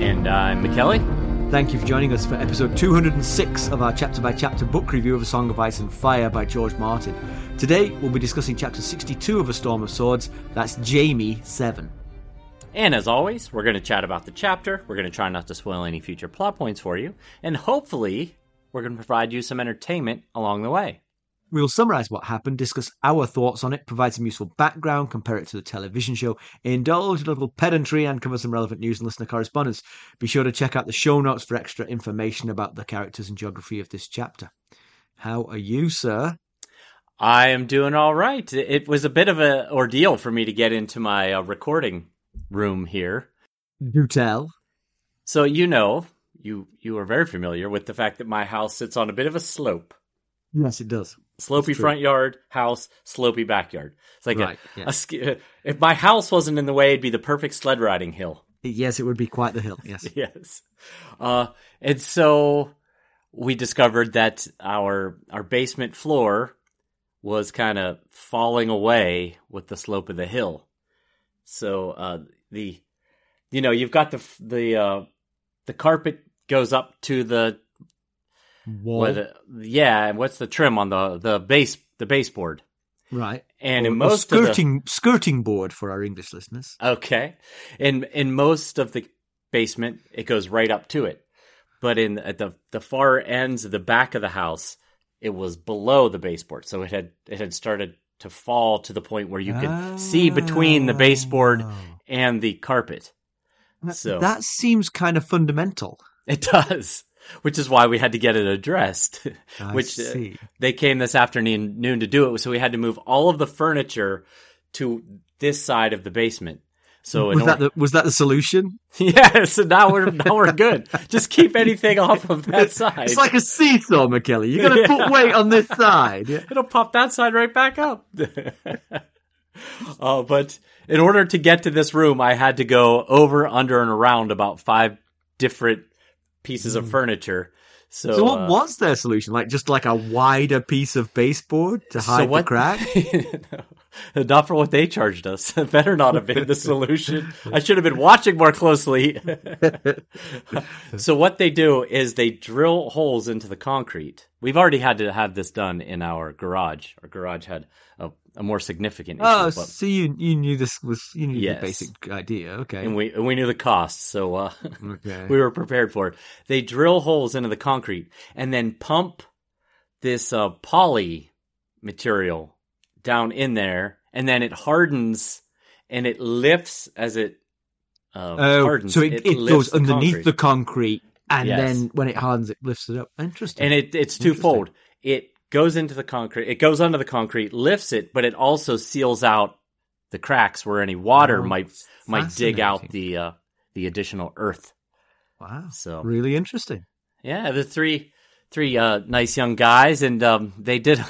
And uh, I'm McKelly. Thank you for joining us for episode 206 of our chapter by chapter book review of A Song of Ice and Fire by George Martin. Today we'll be discussing chapter 62 of A Storm of Swords. That's Jaime 7. And as always, we're going to chat about the chapter. We're going to try not to spoil any future plot points for you. And hopefully, we're going to provide you some entertainment along the way. We'll summarise what happened, discuss our thoughts on it, provide some useful background, compare it to the television show, indulge in a little pedantry, and cover some relevant news and listener correspondence. Be sure to check out the show notes for extra information about the characters and geography of this chapter. How are you, sir? I am doing all right. It was a bit of an ordeal for me to get into my uh, recording room here. Do tell. So you know, you you are very familiar with the fact that my house sits on a bit of a slope. Yes, it does. Slopey front yard, house, slopey backyard. It's like Right, a, yeah. a if my house wasn't in the way, it'd be the perfect sled riding hill. Yes, it would be quite the hill. Yes. yes. Uh, and so we discovered that our our basement floor was kind of falling away with the slope of the hill. So uh, the you know you've got the the uh, the carpet goes up to the Wall. what, yeah and what's the trim on the the base the baseboard Right. and Or- in most of the, skirting skirting board for our English listeners. Okay. In in most of the basement, it goes right up to it. But in at the the far ends of the back of the house, it was below the baseboard. So it had it had started to fall to the point where you could see between the baseboard Oh. and the carpet. That- So- that seems kind of fundamental. It does. Which is why we had to get it addressed. Which uh, they came this afternoon noon to do it, so we had to move all of the furniture to this side of the basement. So was that the was that the solution? Yes, so now we're now we're good. Just keep anything off of that side. It's like a seesaw, McKelly. You got to put weight on this side. It'll pop that side right back up. uh, but in order to get to this room, I had to go over, under, and around about five different pieces of furniture. So, Hmm. So what uh, was their solution? Like just like a wider piece of baseboard to hide the crack? not for what they charged us. Better not have been the solution. I should have been watching more closely. so what they do is they drill holes into the concrete. We've already had to have this done in our garage. Our garage had a, a more significant issue, Oh, but, so you you knew this was you knew Yes. the basic idea. Okay. and we we knew the cost, so uh, okay. we were prepared for it. They drill holes into the concrete and then pump this uh, poly material down in there, and then it hardens and it lifts as it uh, Oh, hardens. so it, it, lifts goes underneath the concrete. concrete, and Yes. then when it hardens, it lifts it up. Interesting. and it it's twofold. It goes into the concrete. It goes under the concrete, lifts it, but it also seals out the cracks where any water Oh, might might dig out the uh, the additional earth. wow, So really interesting. Yeah, the three three uh, nice young guys, and um, they did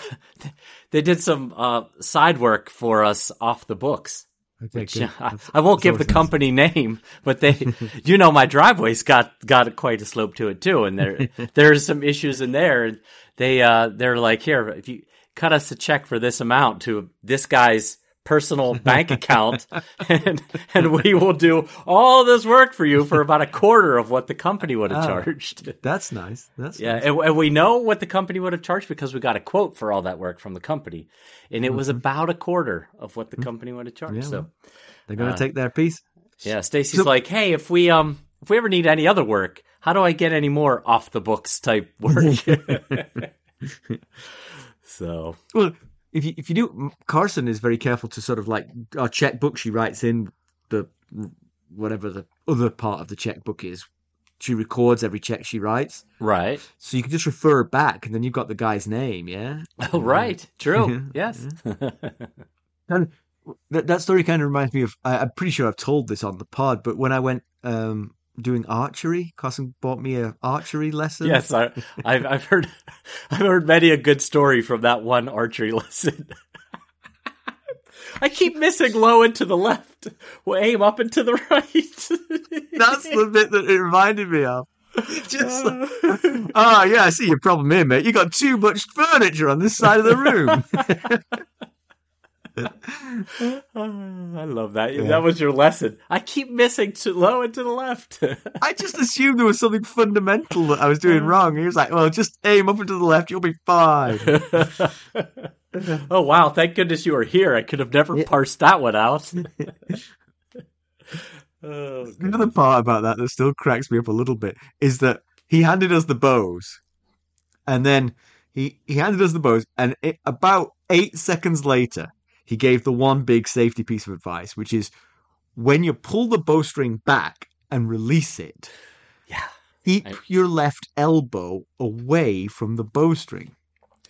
they did some uh, side work for us off the books. Okay, Which, good. uh, I, I won't give the company name, but they, you know, my driveway's got got quite a slope to it too, and there there's some issues in there. And they uh, they're like, here, if you cut us a check for this amount to this guy's personal bank account, and and we will do all this work for you for about a quarter of what the company would have Ah. charged. That's nice. That's Yeah, nice. and, and we know what the company would have charged because we got a quote for all that work from the company, and it was about a quarter of what the company would have charged. Mm-hmm. Yeah, so, they're going to uh, take their piece. yeah, Stacy's So- like, "Hey, if we um if we ever need any other work, how do I get any more off the books type work?" so Well, if you if you do, Carson is very careful to sort of like our checkbook. She writes in the whatever the other part of the checkbook is. She records every check she writes, right, so you can just refer back, and then you've got the guy's name. Yeah, oh, right, true, yes, and that that story kind of reminds me of. I, I'm pretty sure I've told this on the pod, but when I went um, doing archery. Carson bought me a archery lesson. Yes, I, I've, I've heard, I've heard many a good story from that one archery lesson. I keep missing low and to the left. Well, aim up and to the right. That's the bit that it reminded me of. Just like, oh yeah, I see your problem here, mate. You got too much furniture on this side of the room. I love that. That was your lesson. I keep missing to low and to the left. I just assumed there was something fundamental that I was doing wrong. He was like, "Well, just aim up and to the left, you'll be fine." oh wow! Thank goodness you were here. I could have never yeah. parsed that one out. oh, Another part about that that still cracks me up a little bit is that he handed us the bows, and then he he handed us the bows, and it, about eight seconds later, he gave the one big safety piece of advice, which is when you pull the bowstring back and release it, yeah, keep I... your left elbow away from the bowstring.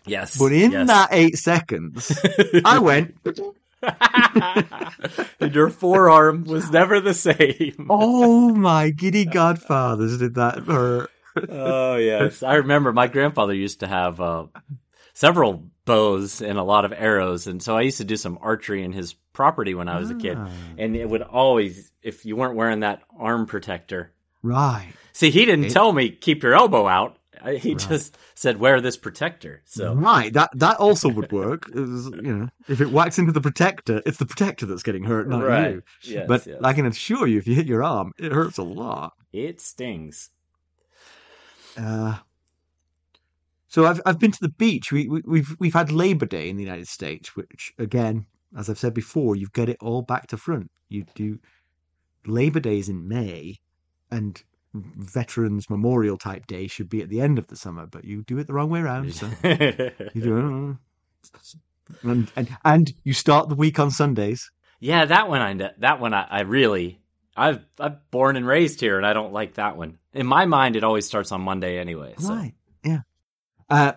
Yes. But in yes. that eight seconds, I went. and your forearm was never the same. oh, my giddy godfathers did that hurt. oh, yes. I remember my grandfather used to have uh, several bows and a lot of arrows. And so I used to do some archery in his property when I was a kid. Ah. And it would always, if you weren't wearing that arm protector. Right. See, he didn't It- tell me keep your elbow out. He Right. just said wear this protector. So Right, that that also would work. Was, you know, if it whacks into the protector, it's the protector that's getting hurt, not right. you. Yes, but yes. I can assure you, if you hit your arm, it hurts a lot. it stings. Uh, so I've I've been to the beach. We, we we've we've had Labor Day in the United States, which again, as I've said before, you get it all back to front. You do Labor Day is in May, and Veterans Memorial type day should be at the end of the summer, but you do it the wrong way around. So you do uh, and and and you start the week on Sundays. yeah, that one I that one I, I really I've I'm born and raised here, and I don't like that one. In my mind, it always starts on Monday anyway. So. Right. Uh,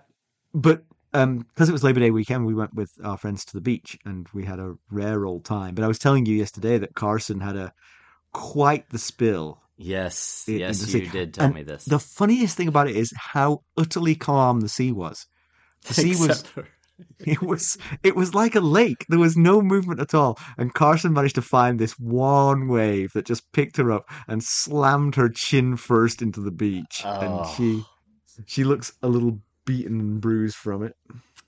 but um, because it was Labor Day weekend, we went with our friends to the beach and we had a rare old time. But I was telling you yesterday that Carson had a quite the spill. Yes, in- in yes, the you did tell And me this. The funniest thing about it is how utterly calm the sea was. The sea was for- it was it was like a lake. There was no movement at all. And Carson managed to find this one wave that just picked her up and slammed her chin first into the beach. And Oh. she she looks a little beaten and bruised from it.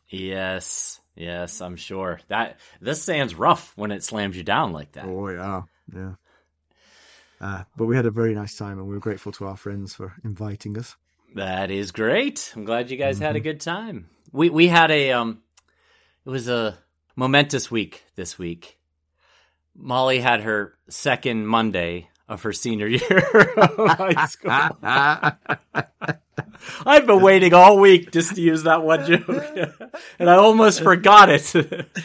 yes, yes, I'm sure that this sand's rough when it slams you down like that. Oh yeah, yeah. Uh, but we had a very nice time, and we were grateful to our friends for inviting us. That is great. I'm glad you guys Mm-hmm. had a good time. We we had a um it was a momentous week this week. Molly had her second Monday of her senior year of high school. I've been waiting all week just to use that one joke. and I almost forgot it.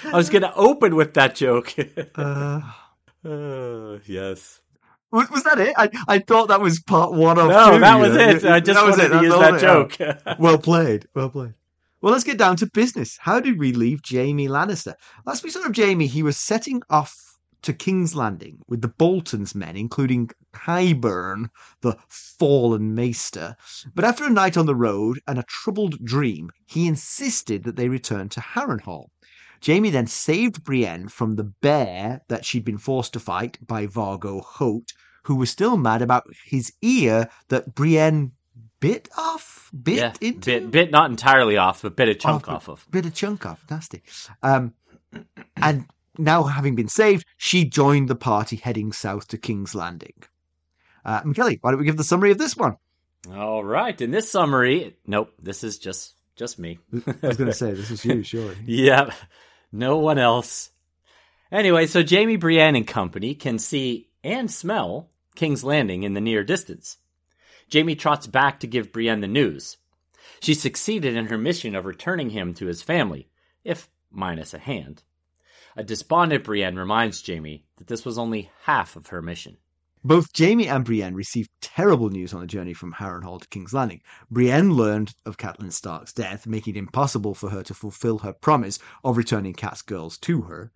I was going to open with that joke. uh, oh, yes. was, was that it? I, I thought that was part one of. No, two, that was it. I just That was wanted it. to use that it- joke. Well played. Well played. Well, let's get down to business. How did we leave Jaime Lannister? Last we saw of Jaime, he was setting off to King's Landing with the Bolton's men, including Qyburn, the fallen maester. But after a night on the road and a troubled dream, he insisted that they return to Harrenhal. Jaime then saved Brienne from the bear that she'd been forced to fight by Vargo Hoat, who was still mad about his ear that Brienne bit off, bit yeah, into, bit, bit not entirely off, but bit a chunk Off, off of. bit of chunk off, nasty. Um, and now having been saved, she joined the party heading south to King's Landing. Uh, McKelly, why don't we give the summary of this one? All right. In this summary, nope, this is just just me. I was going to say this is you, surely. Yep. No one else. Anyway, so Jaime, Brienne, and company can see and smell King's Landing in the near distance. Jaime trots back to give Brienne the news. She succeeded in her mission of returning him to his family, if minus a hand. A despondent Brienne reminds Jaime that this was only half of her mission. Both Jaime and Brienne received terrible news on the journey from Harrenhal to King's Landing. Brienne learned of Catelyn Stark's death, making it impossible for her to fulfill her promise of returning Cat's girls to her.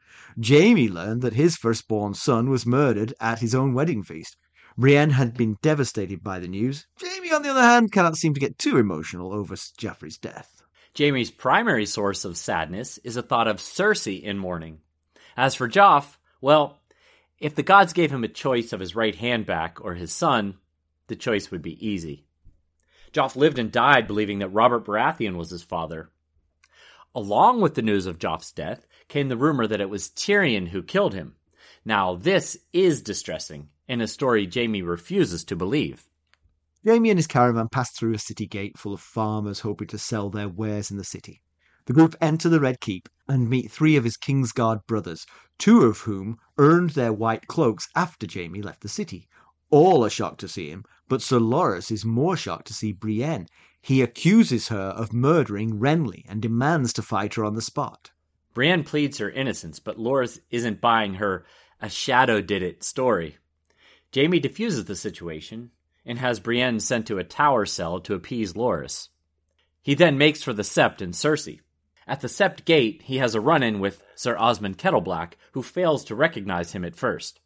Jaime learned that his firstborn son was murdered at his own wedding feast. Brienne had been devastated by the news. Jaime, on the other hand, cannot seem to get too emotional over Joffrey's death. Jaime's primary source of sadness is a thought of Cersei in mourning. As for Joff, well, if the gods gave him a choice of his right hand back or his son, the choice would be easy. Joff lived and died believing that Robert Baratheon was his father. Along with the news of Joff's death came the rumor that it was Tyrion who killed him. Now, this is distressing, and a story Jaime refuses to believe. Jaime and his caravan passed through a city gate full of farmers hoping to sell their wares in the city. The group enter the Red Keep and meet three of his Kingsguard brothers, two of whom earned their white cloaks after Jaime left the city. All are shocked to see him, but Sir Loras is more shocked to see Brienne. He accuses her of murdering Renly and demands to fight her on the spot. Brienne pleads her innocence, but Loras isn't buying her a shadow did it story. Jaime defuses the situation and has Brienne sent to a tower cell to appease Loras. He then makes for the Sept and Cersei. At the Sept gate, he has a run in with Sir Osmond Kettleblack, who fails to recognize him at first.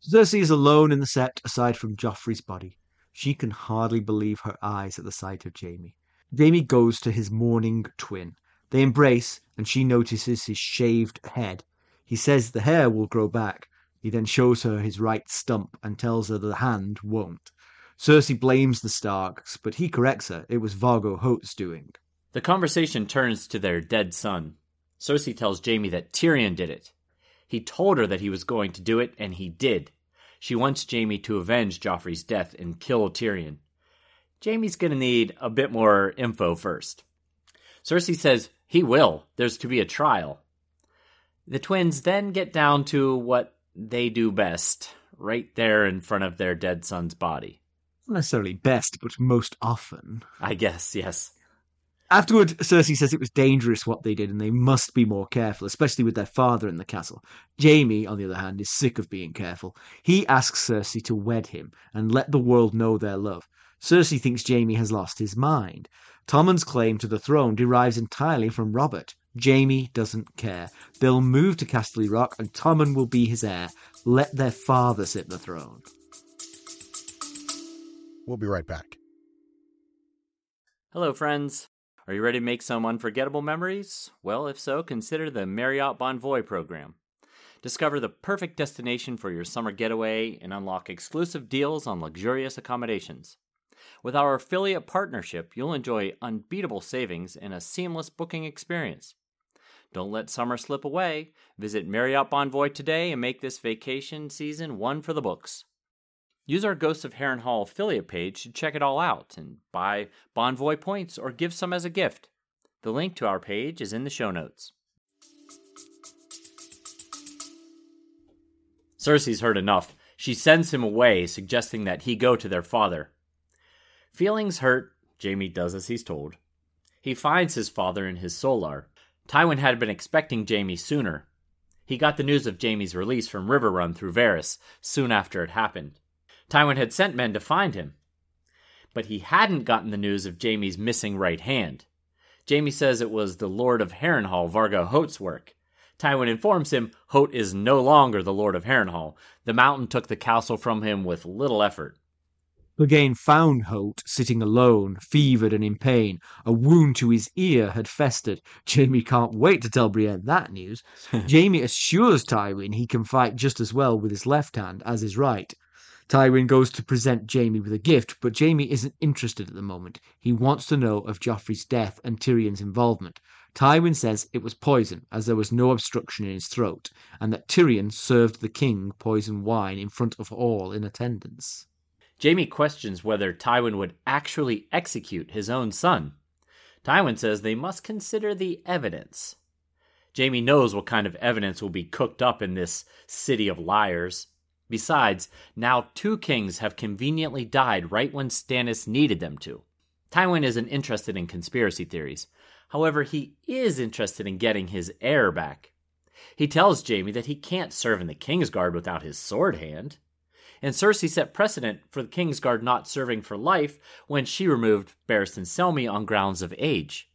Cersei is alone in the Sept aside from Joffrey's body. She can hardly believe her eyes at the sight of Jaime. Jaime goes to his mourning twin. They embrace, and she notices his shaved head. He says the hair will grow back. He then shows her his right stump and tells her the hand won't. Cersei blames the Starks, but he corrects her. It was Vargo Hoat's doing. The conversation turns to their dead son. Cersei tells Jaime that Tyrion did it. He told her that he was going to do it, and he did. She wants Jaime to avenge Joffrey's death and kill Tyrion. Jaime's gonna need a bit more info first. Cersei says he will. There's to be a trial. The twins then get down to what they do best, right there in front of their dead son's body. Not necessarily best, but most often. I guess, yes. Afterward, Cersei says it was dangerous what they did and they must be more careful, especially with their father in the castle. Jaime, on the other hand, is sick of being careful. He asks Cersei to wed him and let the world know their love. Cersei thinks Jaime has lost his mind. Tommen's claim to the throne derives entirely from Robert. Jaime doesn't care. They'll move to Casterly Rock and Tommen will be his heir. Let their father sit the throne. We'll be right back. Hello, friends. Are you ready to make some unforgettable memories? Well, if so, consider the Marriott Bonvoy program. Discover the perfect destination for your summer getaway and unlock exclusive deals on luxurious accommodations. With our affiliate partnership, you'll enjoy unbeatable savings and a seamless booking experience. Don't let summer slip away. Visit Marriott Bonvoy today and make this vacation season one for the books. Use our Ghosts of Harrenhal affiliate page to check it all out and buy Bonvoy points or give some as a gift. The link to our page is in the show notes. Cersei's heard enough. She sends him away, suggesting that he go to their father. Feelings hurt, Jaime does as he's told. He finds his father in his solar. Tywin had been expecting Jaime sooner. He got the news of Jaime's release from Riverrun through Varys soon after it happened. Tywin had sent men to find him. But he hadn't gotten the news of Jaime's missing right hand. Jaime says it was the Lord of Harrenhal, Vargo Hoat's work. Tywin informs him Hoat is no longer the Lord of Harrenhal. The mountain took the castle from him with little effort. Clegane found Hoat sitting alone, fevered and in pain. A wound to his ear had festered. Jaime can't wait to tell Brienne that news. Jaime assures Tywin he can fight just as well with his left hand as his right. Tywin goes to present Jaime with a gift, but Jaime isn't interested at the moment. He wants to know of Joffrey's death and Tyrion's involvement. Tywin says it was poison, as there was no obstruction in his throat, and that Tyrion served the king poison wine in front of all in attendance. Jaime questions whether Tywin would actually execute his own son. Tywin says they must consider the evidence. Jaime knows what kind of evidence will be cooked up in this city of liars. Besides, now two kings have conveniently died right when Stannis needed them to. Tywin isn't interested in conspiracy theories. However, he is interested in getting his heir back. He tells Jaime that he can't serve in the Kingsguard without his sword hand. And Cersei set precedent for the Kingsguard not serving for life when she removed Barristan Selmy on grounds of age.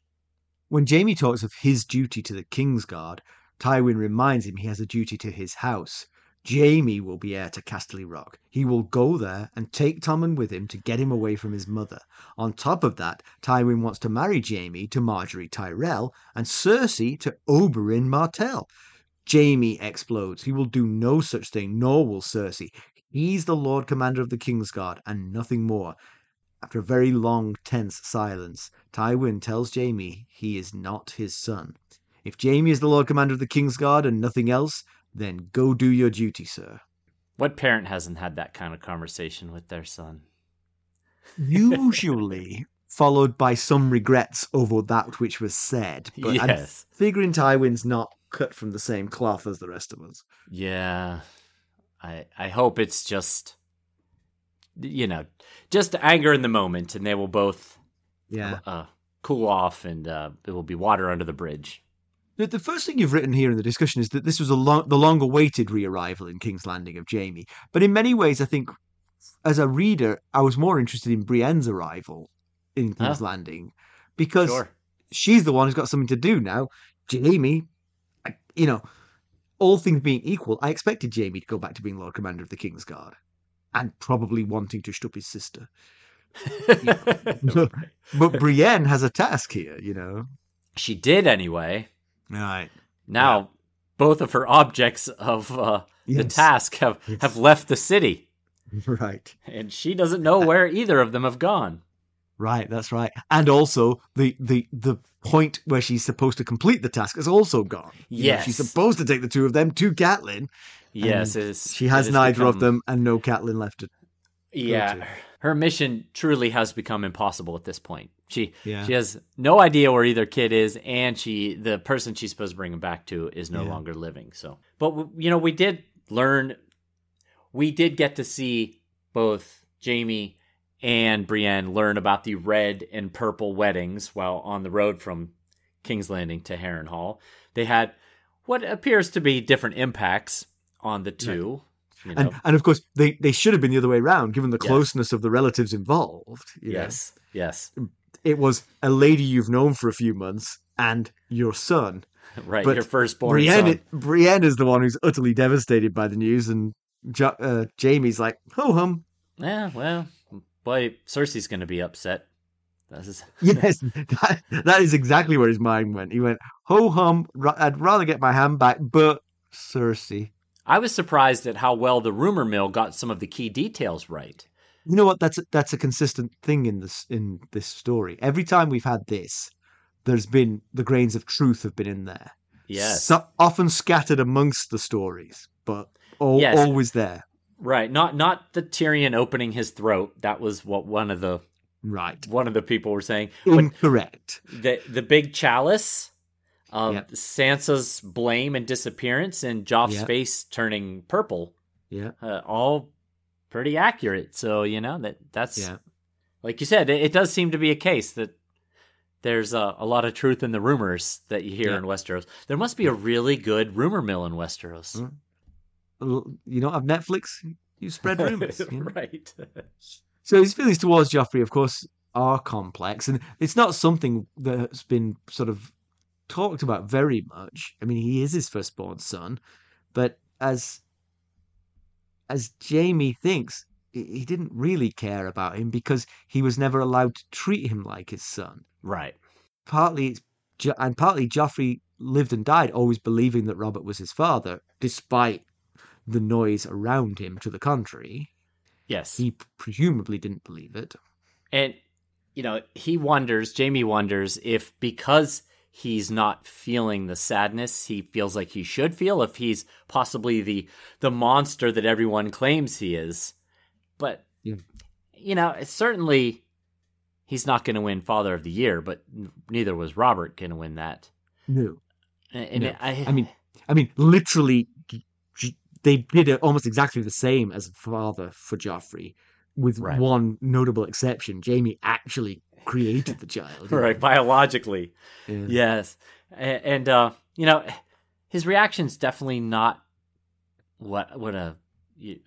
When Jaime talks of his duty to the Kingsguard, Tywin reminds him he has a duty to his house. Jaime will be heir to Casterly Rock. He will go there and take Tommen with him to get him away from his mother. On top of that, Tywin wants to marry Jaime to Margaery Tyrell and Cersei to Oberyn Martell. Jaime explodes. He will do no such thing, nor will Cersei. He's the Lord Commander of the Kingsguard and nothing more. After a very long, tense silence, Tywin tells Jaime he is not his son. If Jaime is the Lord Commander of the Kingsguard and nothing else, then go do your duty, sir. What parent hasn't had that kind of conversation with their son? Usually followed by some regrets over that which was said. But I'm yes. figuring Tywin's not cut from the same cloth as the rest of us. Yeah. I I hope it's just you know, just anger in the moment and they will both Yeah. uh, cool off and uh, it will be water under the bridge. The, the first thing you've written here in the discussion is that this was long, the long awaited re arrival in King's Landing of Jaime. But in many ways, I think as a reader, I was more interested in Brienne's arrival in King's Huh? Landing because Sure. she's the one who's got something to do now. Jaime, I- you know, all things being equal, I expected Jaime to go back to being Lord Commander of the King's Guard and probably wanting to shtup his sister. But Brienne has a task here, you know. she did anyway. Right. Now both of her objects of uh, the task have, Yes. have left the city Right. and she doesn't know where either of them have gone. Right, that's right. And also the the the point where she's supposed to complete the task is also gone. You know, Yes. she's supposed to take the two of them to Catelyn. Yes, it's, She has it has neither of them and no Catelyn left to Yeah, to. her mission truly has become impossible at this point. She Yeah. she has no idea where either kid is, and she the person she's supposed to bring him back to is no Yeah. longer living. So, but w- you know, we did learn, we did get to see both Jaime and Brienne learn about the red and purple weddings while on the road from King's Landing to Harrenhal. They had what appears to be different impacts on the two. You know, and and of course they, they should have been the other way around, given the Yes. closeness of the relatives involved. you know. yes, yes, It was a lady you've known for a few months and your son. right. But Your firstborn Brienne, son. Brienne is the one who's utterly devastated by the news, and jo- uh, Jaime's like, ho hum. Yeah, well, boy, Cersei's going to be upset. Is Yes, that, that is exactly where his mind went. He went, ho hum, ra- I'd rather get my hand back, but Cersei. I was surprised at how well the rumor mill got some of the key details right. You know what? That's a, that's a consistent thing in this in this story. Every time we've had this, there's been the grains of truth have been in there. Yes. So, often scattered amongst the stories, but al- Yes. always there. right, not not the Tyrion opening his throat. That was what one of the Right. one of the people were saying. But Incorrect. the the big chalice of Yep. Sansa's blame and disappearance and Joff's Yep. face turning purple, Yeah. uh, all pretty accurate. So, you know, that that's Yeah. like you said, it, it does seem to be a case that there's a, a lot of truth in the rumors that you hear Yeah. in Westeros. There must be a really good rumor mill in Westeros. Mm. L- You don't have Netflix? You spread rumors. you know? right. So his feelings towards Joffrey, of course, are complex, and it's not something that's been sort of talked about very much. I mean, he is his firstborn son, but as as Jaime thinks, he didn't really care about him because he was never allowed to treat him like his son. right. Partly, it's, Jo- and partly, Joffrey lived and died always believing that Robert was his father, despite the noise around him to the contrary. Yes. He presumably didn't believe it. And you know, he wonders, Jaime wonders if because he's not feeling the sadness he feels like he should feel, if he's possibly the the monster that everyone claims he is. But Yeah. you know, certainly he's not going to win Father of the Year, but neither was Robert going to win that. No. And, No. I, I mean, I mean, literally, they did it almost exactly the same as father for Joffrey, with Right. one notable exception. Jaime actually created the child. right know? biologically. Yeah. Yes, and, and uh, you know, his reaction's definitely not what what a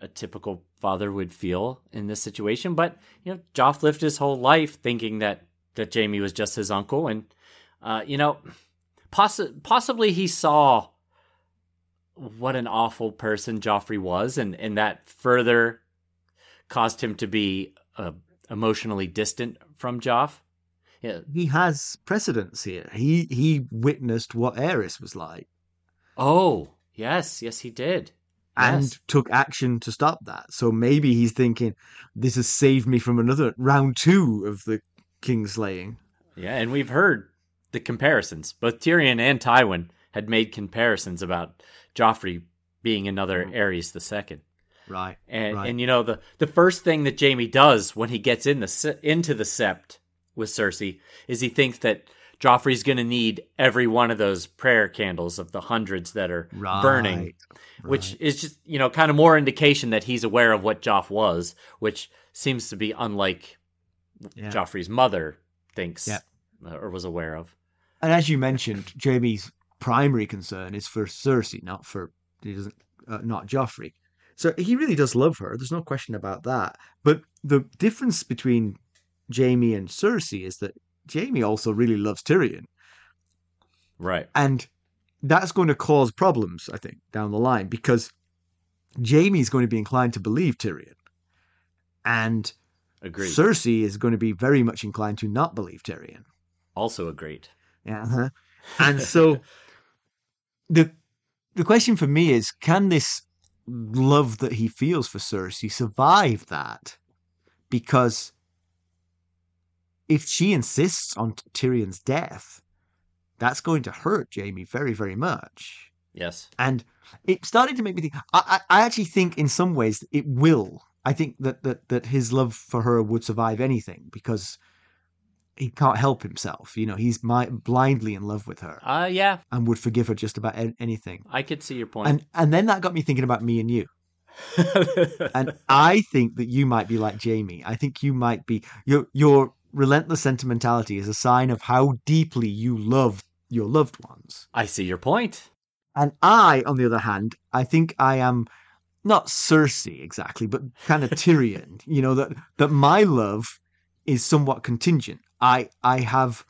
a typical father would feel in this situation. But you know, Joff lived his whole life thinking that that Jaime was just his uncle, and uh, you know, possi- possibly he saw what an awful person Joffrey was, and and that further caused him to be uh, emotionally distant from Joff. Yeah. He has precedence here. He he witnessed what Aerys was like. Oh yes, yes he did, and Yes. took action to stop that. So maybe he's thinking, "This has saved me from another round two of the kingslaying." Yeah, and we've heard the comparisons. Both Tyrion and Tywin had made comparisons about Joffrey being another mm. Aerys the second. Right. And right. and you know the the first thing that Jaime does when he gets in the into the sept with Cersei is he thinks that Joffrey's going to need every one of those prayer candles of the hundreds that are burning, Right, which is just you know kind of more indication that he's aware of what Joff was, which seems to be unlike Yeah. Joffrey's mother thinks Yeah. uh, or was aware of. And as you mentioned, Jaime's primary concern is for Cersei, not for he doesn't uh, not Joffrey. So he really does love her. There's no question about that. But the difference between Jaime and Cersei is that Jaime also really loves Tyrion, Right. and that's going to cause problems, I think, down the line because Jaime's going to be inclined to believe Tyrion, and Agreed. Cersei is going to be very much inclined to not believe Tyrion. also agreed. Yeah. uh-huh. And so the the question for me is can this love that he feels for Cersei survive that? Because if she insists on Tyrion's death, that's going to hurt Jaime very, very much. Yes. And it started to make me think. I, I I actually think, in some ways, it will. I think that that that his love for her would survive anything because he can't help himself. You know, he's my, blindly in love with her Uh yeah, and would forgive her just about anything. I could see your point. And and then that got me thinking about me and you. And I think that you might be like Jaime. I think you might be your your relentless sentimentality is a sign of how deeply you love your loved ones. I see your point. And I, on the other hand, I think I am not Cersei exactly, but kind of Tyrion. You know that that my love is somewhat contingent. I I have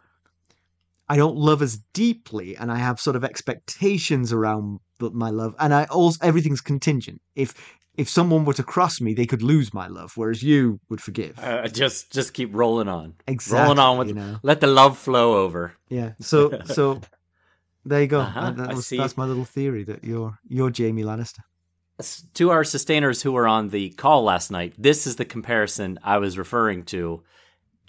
I don't love as deeply, and I have sort of expectations around my love, and I also everything's contingent. If if someone were to cross me, they could lose my love, whereas you would forgive. Uh, just just keep rolling on. exactly. rolling on with you know. let the love flow over. Yeah. So so there you go. Uh-huh, That I was, see. that's my little theory that you're you're Jaime Lannister. To our sustainers who were on the call last night, this is the comparison I was referring to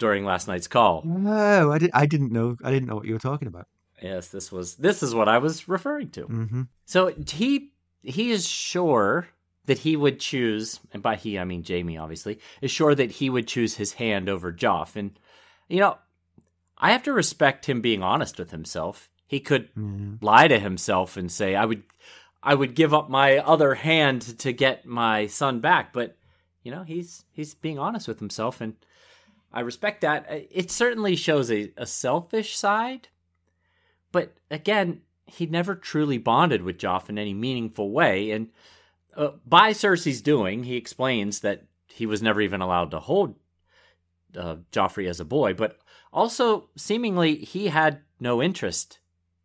during last night's call. No, I did. I didn't know. I didn't know what you were talking about. Yes, this was this is what I was referring to. hmm So he he is sure that he would choose, and by he I mean Jaime, obviously, is sure that he would choose his hand over Joff. And you know, I have to respect him being honest with himself. He could Yeah. lie to himself and say, "I would, I would give up my other hand to get my son back." But you know, he's he's being honest with himself, and I respect that. It certainly shows a, a selfish side, but again, he never truly bonded with Joff in any meaningful way. And uh, by Cersei's doing, he explains that he was never even allowed to hold uh, Joffrey as a boy, but also seemingly he had no interest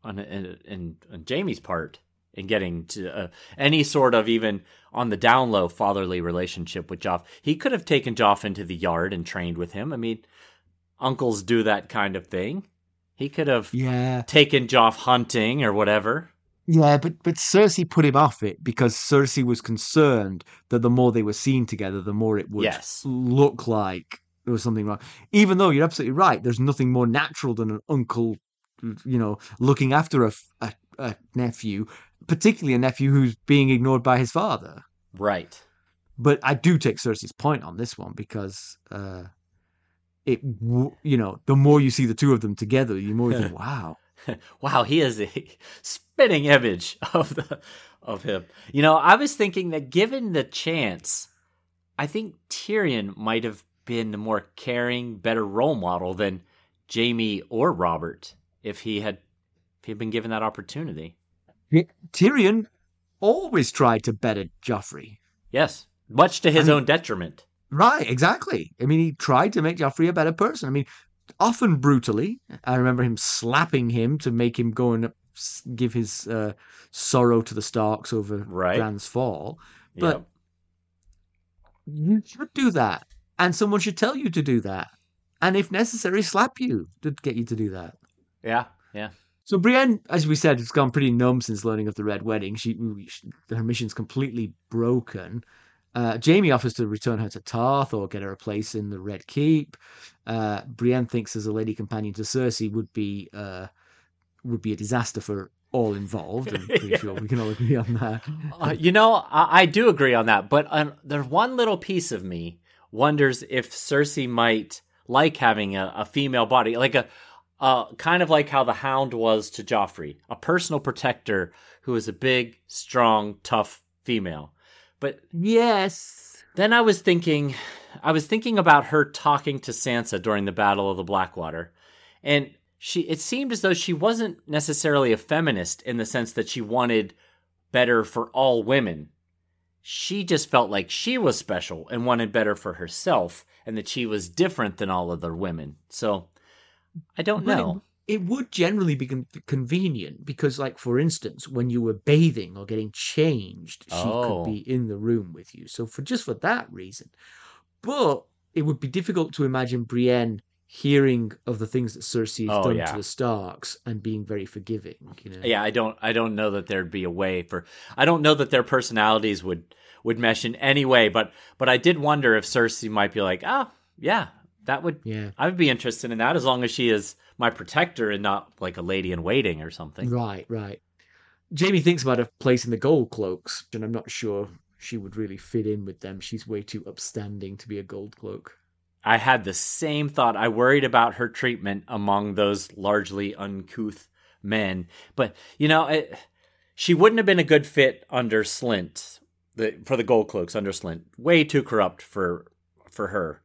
on in, in, on Jaime's part in getting to uh, any sort of even on the down low fatherly relationship with Joff. He could have taken Joff into the yard and trained with him. I mean, uncles do that kind of thing. He could have Yeah, taken Joff hunting or whatever. yeah, but but Cersei put him off it because Cersei was concerned that the more they were seen together, the more it would Yes. look like there was something wrong. Even though you're absolutely right, there's nothing more natural than an uncle, you know, looking after a a nephew, particularly a nephew who's being ignored by his father. Right. But I do take Cersei's point on this one because uh, it, you know, the more you see the two of them together, the more you think, wow. wow, he is a spitting image of the of him. You know, I was thinking that given the chance, I think Tyrion might have been the more caring, better role model than Jaime or Robert if he had if he had been given that opportunity. Tyrion always tried to better Joffrey. Yes, much to his I mean- own detriment. Right, exactly. I mean, he tried to make Joffrey a better person. I mean, often brutally. I remember him slapping him to make him go and give his uh, sorrow to the Starks over Right. Bran's fall. But Yep. you should do that, and someone should tell you to do that, and if necessary, slap you to get you to do that. yeah, yeah, So Brienne, as we said, has gone pretty numb since learning of the Red Wedding. She, she her mission's completely broken. Uh, Jaime offers to return her to Tarth or get her a place in the Red Keep. Uh, Brienne thinks as a lady companion to Cersei would be uh, would be a disaster for all involved. I'm pretty sure we can all agree on that. Uh, you know, I, I do agree on that, but um, there's one little piece of me wonders if Cersei might like having a, a female body, like a, uh, kind of like how the Hound was to Joffrey, a personal protector who is a big, strong, tough female. But Yes. then I was thinking, I was thinking about her talking to Sansa during the Battle of the Blackwater, and she it seemed as though she wasn't necessarily a feminist in the sense that she wanted better for all women. She just felt like she was special and wanted better for herself, and that she was different than all other women. So I don't Well, know. It would generally be con- convenient because, like, for instance, when you were bathing or getting changed, she Oh. could be in the room with you. So, for just for that reason, but it would be difficult to imagine Brienne hearing of the things that Cersei has Oh, done yeah. to the Starks and being very forgiving. You know? Yeah, I don't I don't know that there'd be a way for I don't know that their personalities would would mesh in any way, but but I did wonder if Cersei might be like, "Ah, yeah, that would Yeah. I would be interested in that as long as she is my protector and not like a lady in waiting or something." Right, right. Jaime thinks about a place in the Gold Cloaks, and I'm not sure she would really fit in with them. She's way too upstanding to be a Gold Cloak. I had the same thought. I worried about her treatment among those largely uncouth men. But, you know, it, she wouldn't have been a good fit under Slynt, the, for the Gold Cloaks under Slynt. Way too corrupt for for her.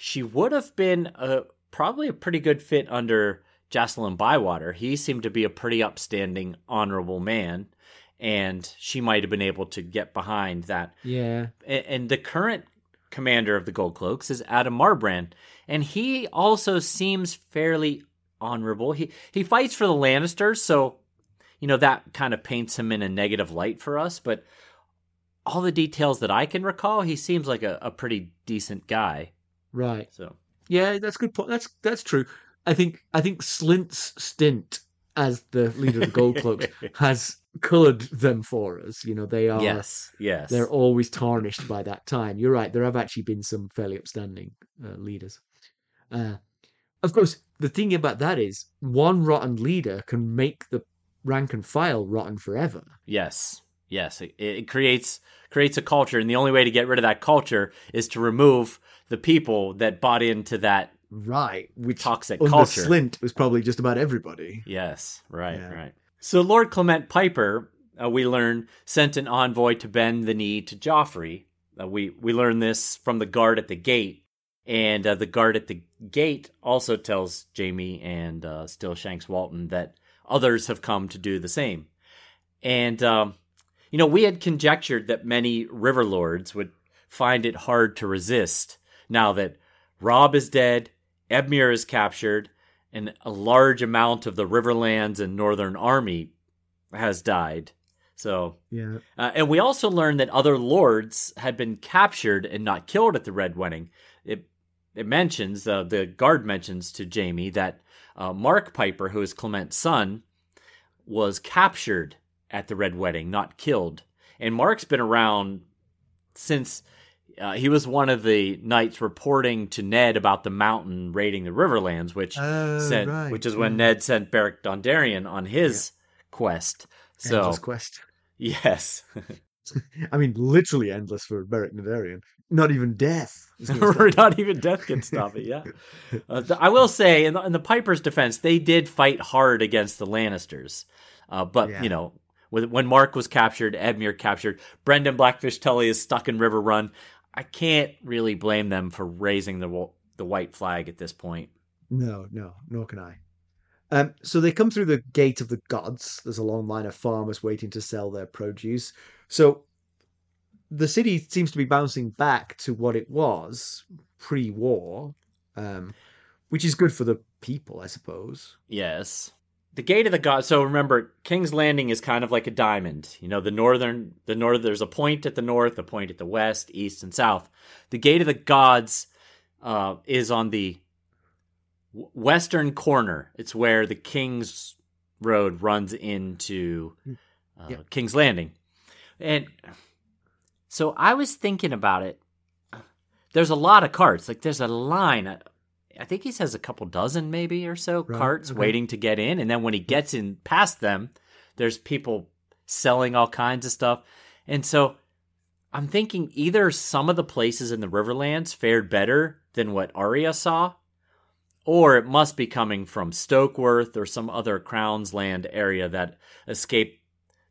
She would have been a, probably a pretty good fit under Jacelyn Bywater. He seemed to be a pretty upstanding, honorable man. And she might have been able to get behind that Yeah. and the current commander of the Gold Cloaks is Addam Marbrand, and he also seems fairly honorable. He he fights for the Lannisters, so you know that kind of paints him in a negative light for us. But all the details that I can recall, he seems like a, a pretty decent guy. Right. So Yeah, that's a good point. That's that's true. I think I think Slynt's stint as the leader of the Gold Cloaks has coloured them for us. You know, they are yes, yes, they're always tarnished by that time. You're right. There have actually been some fairly upstanding uh, leaders. Uh, of course, the thing about that is one rotten leader can make the rank and file rotten forever. Yes, yes. It, it creates creates a culture, and the only way to get rid of that culture is to remove the people that bought into that Right. Which toxic under culture. Slynt was probably just about everybody. Yes, right, Yeah. right. So Lord Clement Piper, uh, we learn, sent an envoy to bend the knee to Joffrey. Uh, we we learn this from the guard at the gate, and uh, the guard at the gate also tells Jaime and uh, Steelshanks Walton that others have come to do the same. And um, you know, we had conjectured that many river lords would find it hard to resist now that Robb is dead, Edmure is captured, and a large amount of the Riverlands and Northern Army has died. So, Yeah. uh, and we also learned that other lords had been captured and not killed at the Red Wedding. It it mentions uh, the guard mentions to Jaime that uh, Marq Piper, who is Clement's son, was captured at the Red Wedding, not killed. And Marq's been around since uh, he was one of the knights reporting to Ned about the mountain raiding the Riverlands, which Oh, sent, right, which is when yeah. Ned sent Beric Dondarrion on his quest. So Endless quest. yes, I mean, literally endless for Beric Dondarrion. Not even death. is gonna stop or it. not even death can stop it. Yeah, uh, th- I will say in the, in the Piper's defense, they did fight hard against the Lannisters, uh, but Yeah. you know. With, when Marq was captured, Edmure captured, Brynden Blackfish Tully is stuck in Riverrun. I can't really blame them for raising the the white flag at this point. No, no, nor can I. Um, so they come through the gate of the gods. There's a long line of farmers waiting to sell their produce. So the city seems to be bouncing back to what it was pre-war, um, which is good for the people, I suppose. Yes. The gate of the gods. So remember, King's Landing is kind of like a diamond. You know, the northern, the north. There's a point at the north, a point at the west, east, and south. The gate of the gods uh, is on the western corner. It's where the King's Road runs into uh, yep. King's Landing, and so I was thinking about it. There's a lot of carts. Like there's a line. I think he says a couple dozen, maybe or so, right. carts okay. waiting to get in. And then when he gets in past them, there's people selling all kinds of stuff. And so I'm thinking either some of the places in the Riverlands fared better than what Arya saw, or it must be coming from Stokeworth or some other Crown's Land area that escaped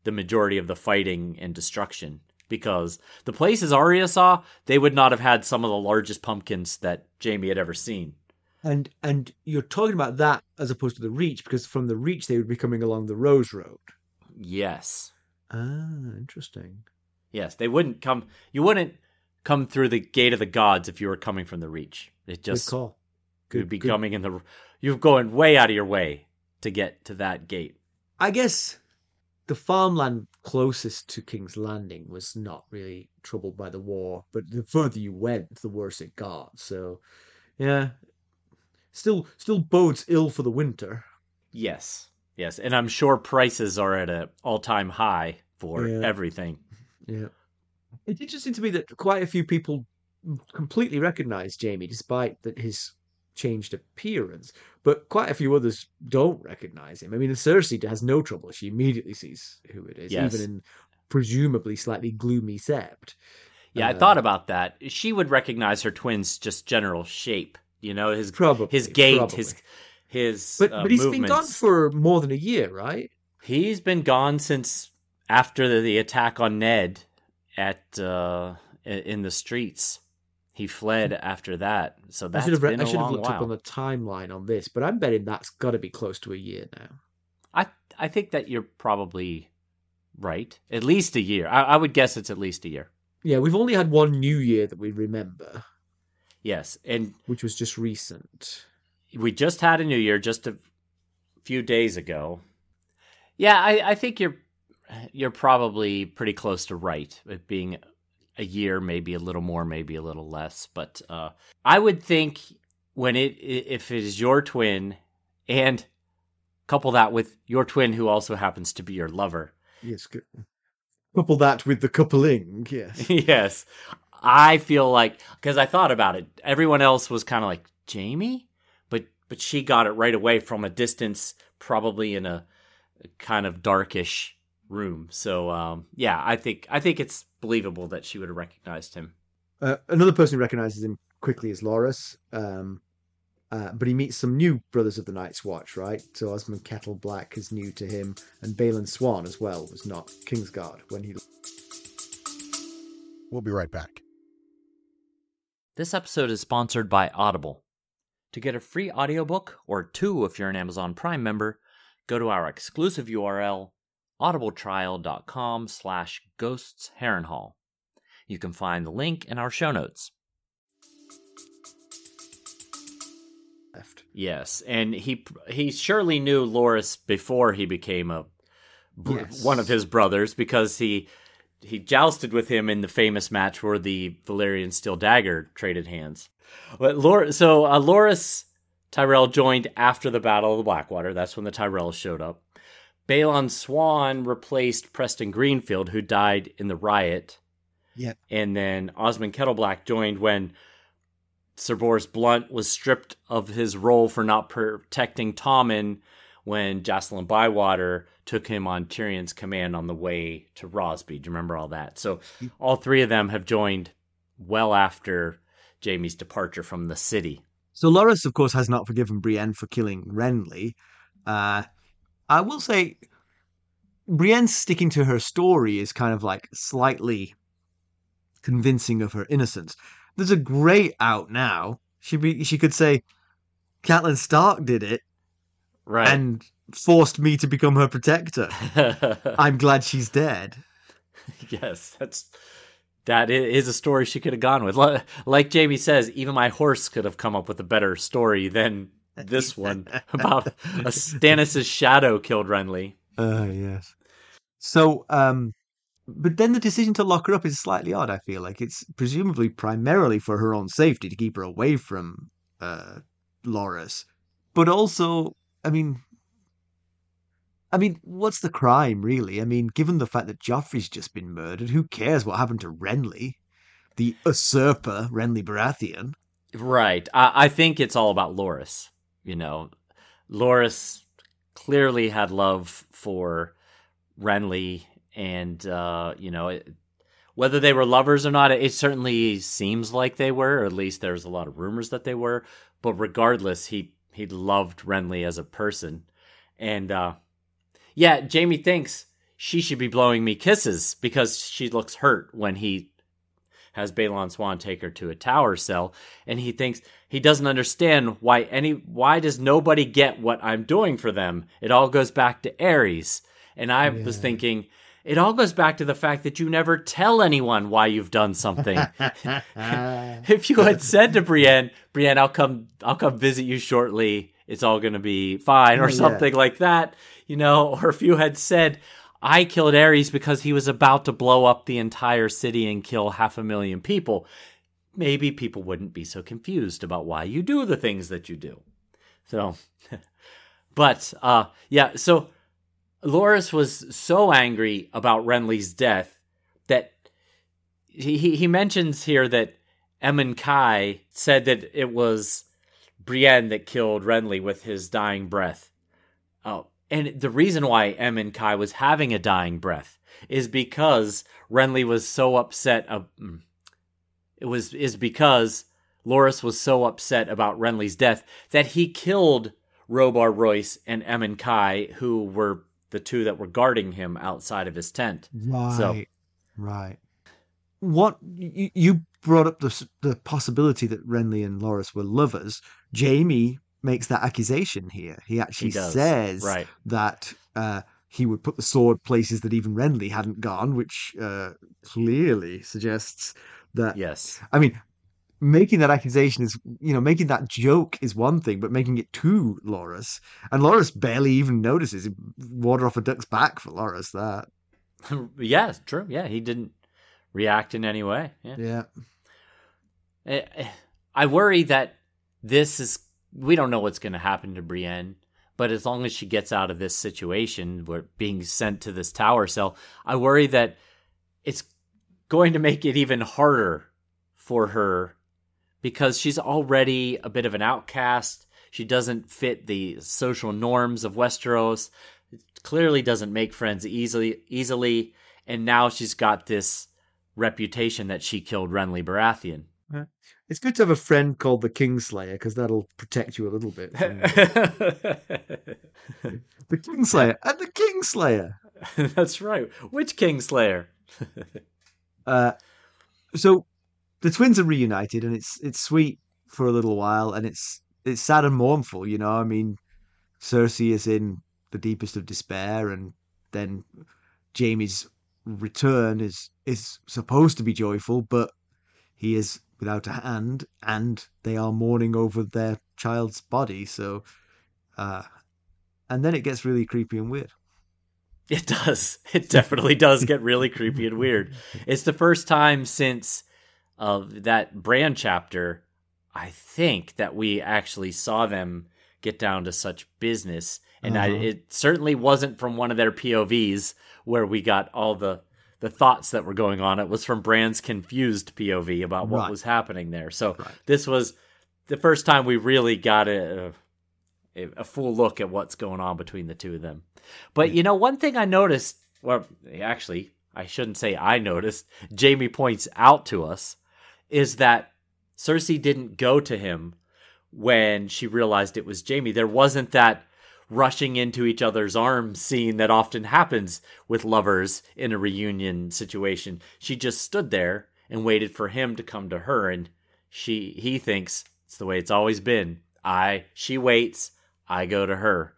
the majority of the fighting and destruction. Because the places Arya saw, they would not have had some of the largest pumpkins that Jaime had ever seen. And and you're talking about that as opposed to the Reach, because from the Reach they would be coming along the Rose Road. Yes. Ah, interesting. Yes, they wouldn't come. You wouldn't come through the gate of the gods if you were coming from the Reach. It just good call. Good, you'd be good. coming in the. You're going way out of your way to get to that gate. I guess the farmland closest to King's Landing was not really troubled by the war, but the further you went, the worse it got. So, yeah, still still bodes ill for the winter. Yes, yes, and I'm sure prices are at an all time high for yeah. everything. Yeah, it's interesting to me that quite a few people completely recognize Jaime despite that his changed appearance, but quite a few others don't recognize him. I mean, Cersei has no trouble; she immediately sees who it is, yes. even in presumably slightly gloomy sept. Yeah, uh, I thought about that. She would recognize her twin's just general shape. You know, his probably his gait, probably. his his. But uh, but he's movements. been gone for more than a year, right? He's been gone since after the, the attack on Ned at uh, in the streets. He fled after that, so that's I should have, been I should have looked while. up on the timeline on this, but I'm betting that's got to be close to a year now. I I think that you're probably right. At least a year. I, I would guess it's at least a year. Yeah, we've only had one New Year that we remember. Yes, and which was just recent. We just had a new year just a few days ago. Yeah, I, I think you're you're probably pretty close to right. It being a year, maybe a little more, maybe a little less. But uh, I would think when it if it is your twin and couple that with your twin who also happens to be your lover. Yes. Couple that with the coupling. Yes. yes. I feel like because I thought about it, everyone else was kind of like Jaime, but but she got it right away from a distance, probably in a kind of darkish room. So um, yeah, I think I think it's believable that she would have recognized him. Uh, another person who recognizes him quickly is Loras, um, uh, but he meets some new brothers of the Night's Watch, right? So Osmund Kettleblack is new to him, and Balon Swan as well was not Kingsguard when he. We'll be right back. This episode is sponsored by Audible. To get a free audiobook, or two if you're an Amazon Prime member, go to our exclusive URL, audibletrial.com slash ghosts Harrenhal. You can find the link in our show notes. Left. Yes, and he he surely knew Loras before he became a yes. one of his brothers because he he jousted with him in the famous match where the Valyrian steel dagger traded hands. But Lor- so uh, Loras Tyrell joined after the Battle of the Blackwater. That's when the Tyrells showed up. Balon Swan replaced Preston Greenfield, who died in the riot. Yeah. And then Osmund Kettleblack joined when Sir Boros Blount was stripped of his role for not protecting Tommen when Jacelyn Bywater took him on Tyrion's command on the way to Rosby. Do you remember all that? So all three of them have joined well after Jaime's departure from the city. So Loras, of course, has not forgiven Brienne for killing Renly. Uh, I will say, Brienne sticking to her story is kind of like slightly convincing of her innocence. There's a great out now. She be she could say, Catelyn Stark did it, right, and forced me to become her protector. I'm glad she's dead. Yes, that's that is a story she could have gone with. Like Jaime says, even my horse could have come up with a better story than this one about a Stannis' shadow killed Renly. Uh, yes. So, um, but then the decision to lock her up is slightly odd. I feel like it's presumably primarily for her own safety to keep her away from uh, Loras, but also, I mean, I mean, what's the crime really? I mean, given the fact that Joffrey's just been murdered, who cares what happened to Renly, the usurper Renly Baratheon? Right. I, I think it's all about Loras. You know, Loras clearly had love for Renly, and uh, you know, it, whether they were lovers or not, it certainly seems like they were. Or at least there's a lot of rumors that they were. But regardless, he he loved Renly as a person, and uh, yeah, Jaime thinks she should be blowing me kisses because she looks hurt when he has Balon Swan take her to a tower cell, and he thinks he doesn't understand why any why does nobody get what I'm doing for them? It all goes back to Aerys, and I yeah. was thinking it all goes back to the fact that you never tell anyone why you've done something. if you had said to Brienne, Brienne, I'll come, I'll come visit you shortly. It's all going to be fine, or something yeah. like that, you know. Or if you had said, I killed Aerys because he was about to blow up the entire city and kill half a million people. Maybe people wouldn't be so confused about why you do the things that you do. So, but uh, yeah, so Loras was so angry about Renly's death that he he mentions here that Emmon Cuy said that it was Brienne that killed Renly with his dying breath. Oh, and the reason why Emmon Cuy was having a dying breath is because Renly was so upset. Uh, it was is because Loras was so upset about Renly's death that he killed Robar Royce and Emond Kai, who were the two that were guarding him outside of his tent. Right. So, right. What you, you brought up the the possibility that Renly and Loras were lovers. Jaime makes that accusation here. He actually he says right. that uh, he would put the sword places that even Renly hadn't gone, which uh, clearly suggests that. Yes. I mean, making that accusation is, you know, making that joke is one thing, but making it to Loras, and Loras barely even notices. Water off a duck's back for Loras. That. yeah, true. Yeah, he didn't react in any way. Yeah. Yeah. Eh, eh, I worry that this is we don't know what's going to happen to Brienne, but as long as she gets out of this situation, where being sent to this tower cell, I worry that it's going to make it even harder for her because she's already a bit of an outcast. She doesn't fit the social norms of Westeros. It Clearly doesn't make friends easily easily, and now she's got this reputation that she killed Renly Baratheon. It's good to have a friend called the Kingslayer because that'll protect you a little bit. the Kingslayer and the Kingslayer. That's right. Which Kingslayer? uh, so the twins are reunited, and it's it's sweet for a little while, and it's it's sad and mournful. You know, I mean, Cersei is in the deepest of despair, and then Jaime's return is is supposed to be joyful, but he is without a hand, and they are mourning over their child's body. So, uh, and then it gets really creepy and weird. It does. It definitely does get really creepy and weird. It's the first time since uh, that Bran chapter, I think, that we actually saw them get down to such business. And uh-huh. I, it certainly wasn't from one of their POVs where we got all the the thoughts that were going on. It was from Bran's confused POV about what right. was happening there. So right. this was the first time we really got a, a, a full look at what's going on between the two of them. But you know, one thing I noticed, well, actually, I shouldn't say I noticed. Jaime points out to us is that Cersei didn't go to him when she realized it was Jaime. There wasn't that rushing into each other's arms scene that often happens with lovers in a reunion situation. She just stood there and waited for him to come to her and she he thinks it's the way it's always been. I she waits, I go to her.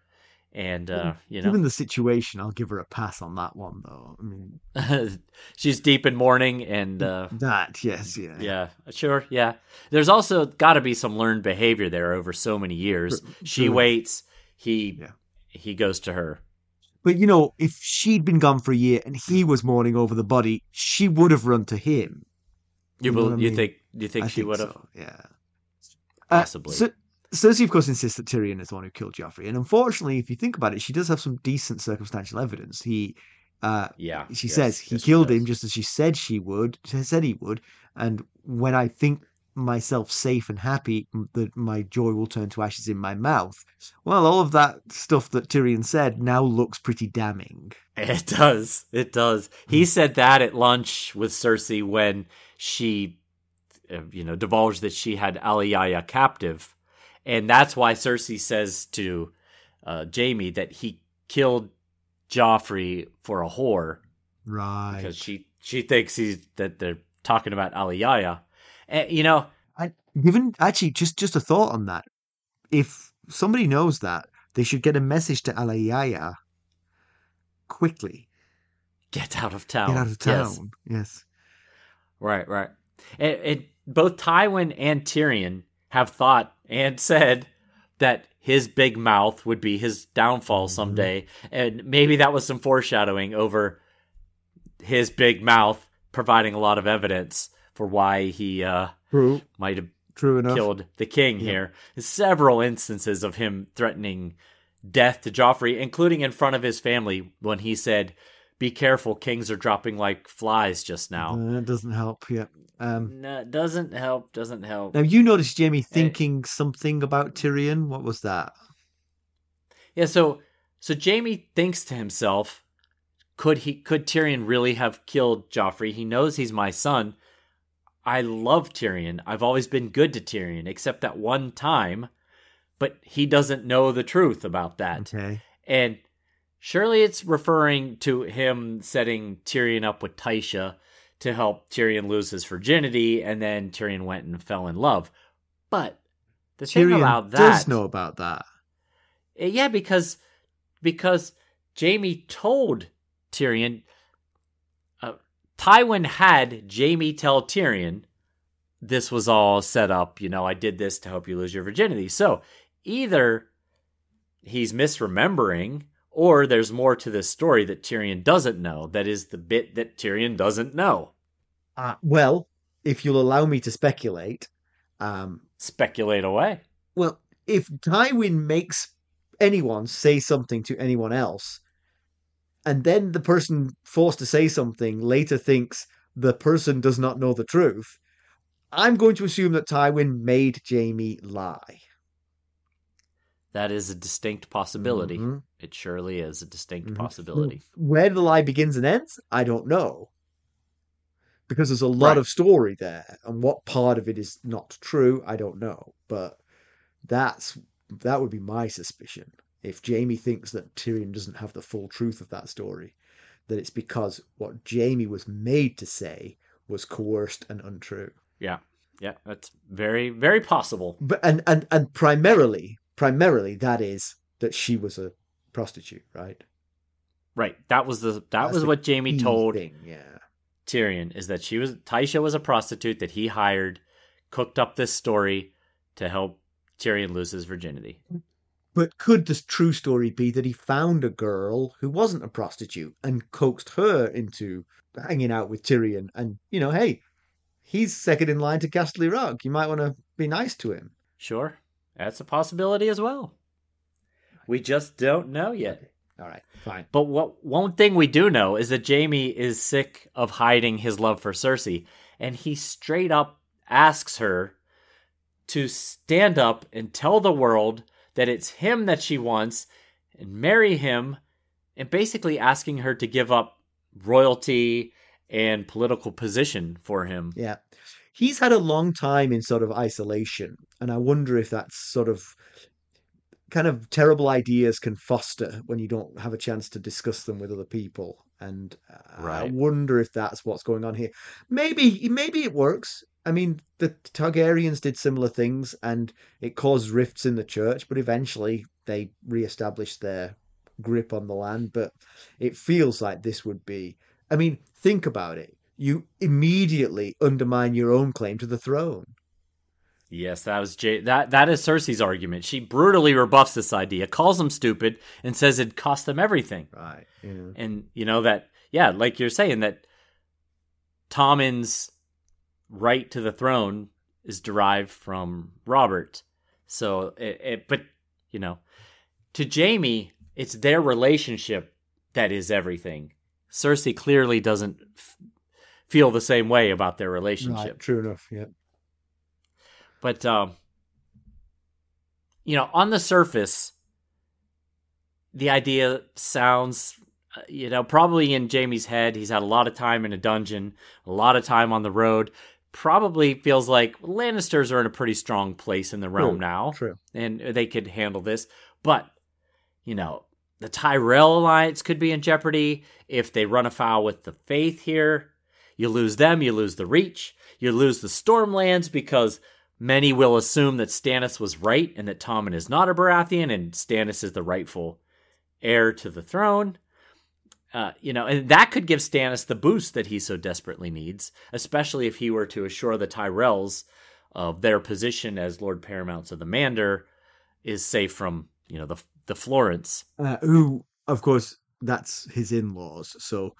And uh, you know, Given the situation, I'll give her a pass on that one, though. I mean, she's deep in mourning, and uh, that, yes, yeah. yeah, sure, yeah. There's also got to be some learned behavior there over so many years. She true. waits, he Yeah. he goes to her. But, you know, if she'd been gone for a year and he was mourning over the body, she would have run to him. You You know I you mean? think you think I she would have so, yeah. Uh, possibly? so, Cersei, of course, insists that Tyrion is the one who killed Joffrey. And unfortunately, if you think about it, she does have some decent circumstantial evidence. He uh, yeah, she yes, says he yes, killed him just as she said she would said he would and when i think myself safe and happy that my joy will turn to ashes in my mouth well all of that stuff that tyrion said now looks pretty damning It does. It does. Hmm. He said that at lunch with Cersei when she, uh, you know, divulged that she had Aliyah captive, and that's why Cersei says to uh, Jaime that he killed Joffrey for a whore. Right. Because she she thinks he's that they're talking about Aliyah, and you know, I, given actually just just a thought on that. If somebody knows that they should get a message to Alayaya quickly. Get out of town. get out of town. Yes, Right, right. And, and both Tywin and Tyrion have thought and said that his big mouth would be his downfall Mhm. someday, and maybe that was some foreshadowing over his big mouth providing a lot of evidence for why he uh, might have true enough killed the king Yeah. here. Several instances of him threatening death to Joffrey, including in front of his family when he said, "Be careful, kings are dropping like flies just now." Uh, that doesn't help yeah um No, doesn't help. Doesn't help. Now you noticed. Jaime thinking something about Tyrion. What was that? Yeah. So, so Jaime thinks to himself, could he? Could Tyrion really have killed Joffrey? He knows he's my son. I love Tyrion. I've always been good to Tyrion, except that one time. But he doesn't know the truth about that. Okay. And surely it's referring to him setting Tyrion up with Tysha to help Tyrion lose his virginity, and then Tyrion went and fell in love. But the thing Tyrion about that, does know about that. Uh, yeah, because because Jaime told Tyrion. Uh, Tywin had Jaime tell Tyrion this was all set up. You know, I did this to help you lose your virginity. So either he's misremembering, or there's more to this story that Tyrion doesn't know. That is the bit that Tyrion doesn't know. Uh, well, if you'll allow me to speculate, um, Speculate away. well, if Tywin makes anyone say something to anyone else, and then the person forced to say something later thinks the person does not know the truth, I'm going to assume that Tywin made Jaime lie. That is a distinct possibility. Mhm. It surely is a distinct Mhm. possibility. Where the lie begins and ends, I don't know. Because there's a lot Right. of story there, and what part of it is not true, I don't know. But that's that would be my suspicion. If Jaime thinks that Tyrion doesn't have the full truth of that story, that it's because what Jaime was made to say was coerced and untrue. Yeah, yeah, that's very, very possible. But and and and primarily, primarily that is that she was a prostitute, right? Right. That was the that That's was the what Jaime told thing, yeah. Tyrion is that she was Tysha was a prostitute that he hired, cooked up this story to help Tyrion lose his virginity. But could the true story be that he found a girl who wasn't a prostitute and coaxed her into hanging out with Tyrion? And, you know, hey, he's second in line to Casterly Rock. You might want to be nice to him. Sure, that's a possibility as well. We just don't know yet. All right, fine. But what one thing we do know is that Jaime is sick of hiding his love for Cersei, and he straight up asks her to stand up and tell the world that it's him that she wants and marry him, and basically asking her to give up royalty and political position for him. Yeah. He's had a long time in sort of isolation, and I wonder if that's sort of kind of terrible ideas can foster when you don't have a chance to discuss them with other people. And uh, I wonder if that's what's going on here. Maybe, maybe it works. I mean, the Targaryens did similar things, and it caused rifts in the church. But eventually, they re-established their grip on the land. But it feels like this would be. I mean, think about it. You immediately undermine your own claim to the throne. Yes, that was Jay. That that is Cersei's argument. She brutally rebuffs this idea, calls them stupid, and says it cost them everything. Right. Yeah. And you know that, yeah, like you're saying that Tommen's right to the throne is derived from Robert. So, it, it, but you know, to Jaime, it's their relationship that is everything. Cersei clearly doesn't f- feel the same way about their relationship. Right. True enough. Yeah. But um, you know, on the surface, the idea sounds, uh, you know, probably in Jaime's head. He's had a lot of time in a dungeon, a lot of time on the road. Probably feels like Lannisters are in a pretty strong place in the realm True, now, True. and they could handle this. But you know, the Tyrell alliance could be in jeopardy if they run afoul with the Faith here. You lose them, you lose the Reach, you lose the Stormlands because many will assume that Stannis was right and that Tommen is not a Baratheon and Stannis is the rightful heir to the throne. Uh, you know, and that could give Stannis the boost that he so desperately needs, especially if he were to assure the Tyrells of their position as Lord Paramounts of the Mander is safe from, you know, the the Florents. Uh, who, of course, that's his in-laws. So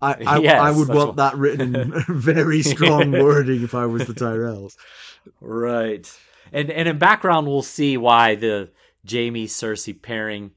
I, I, Yes, I would want what- that written in very strong wording if I was the Tyrells. Right. And and in background we'll see why the Jaime Cersei pairing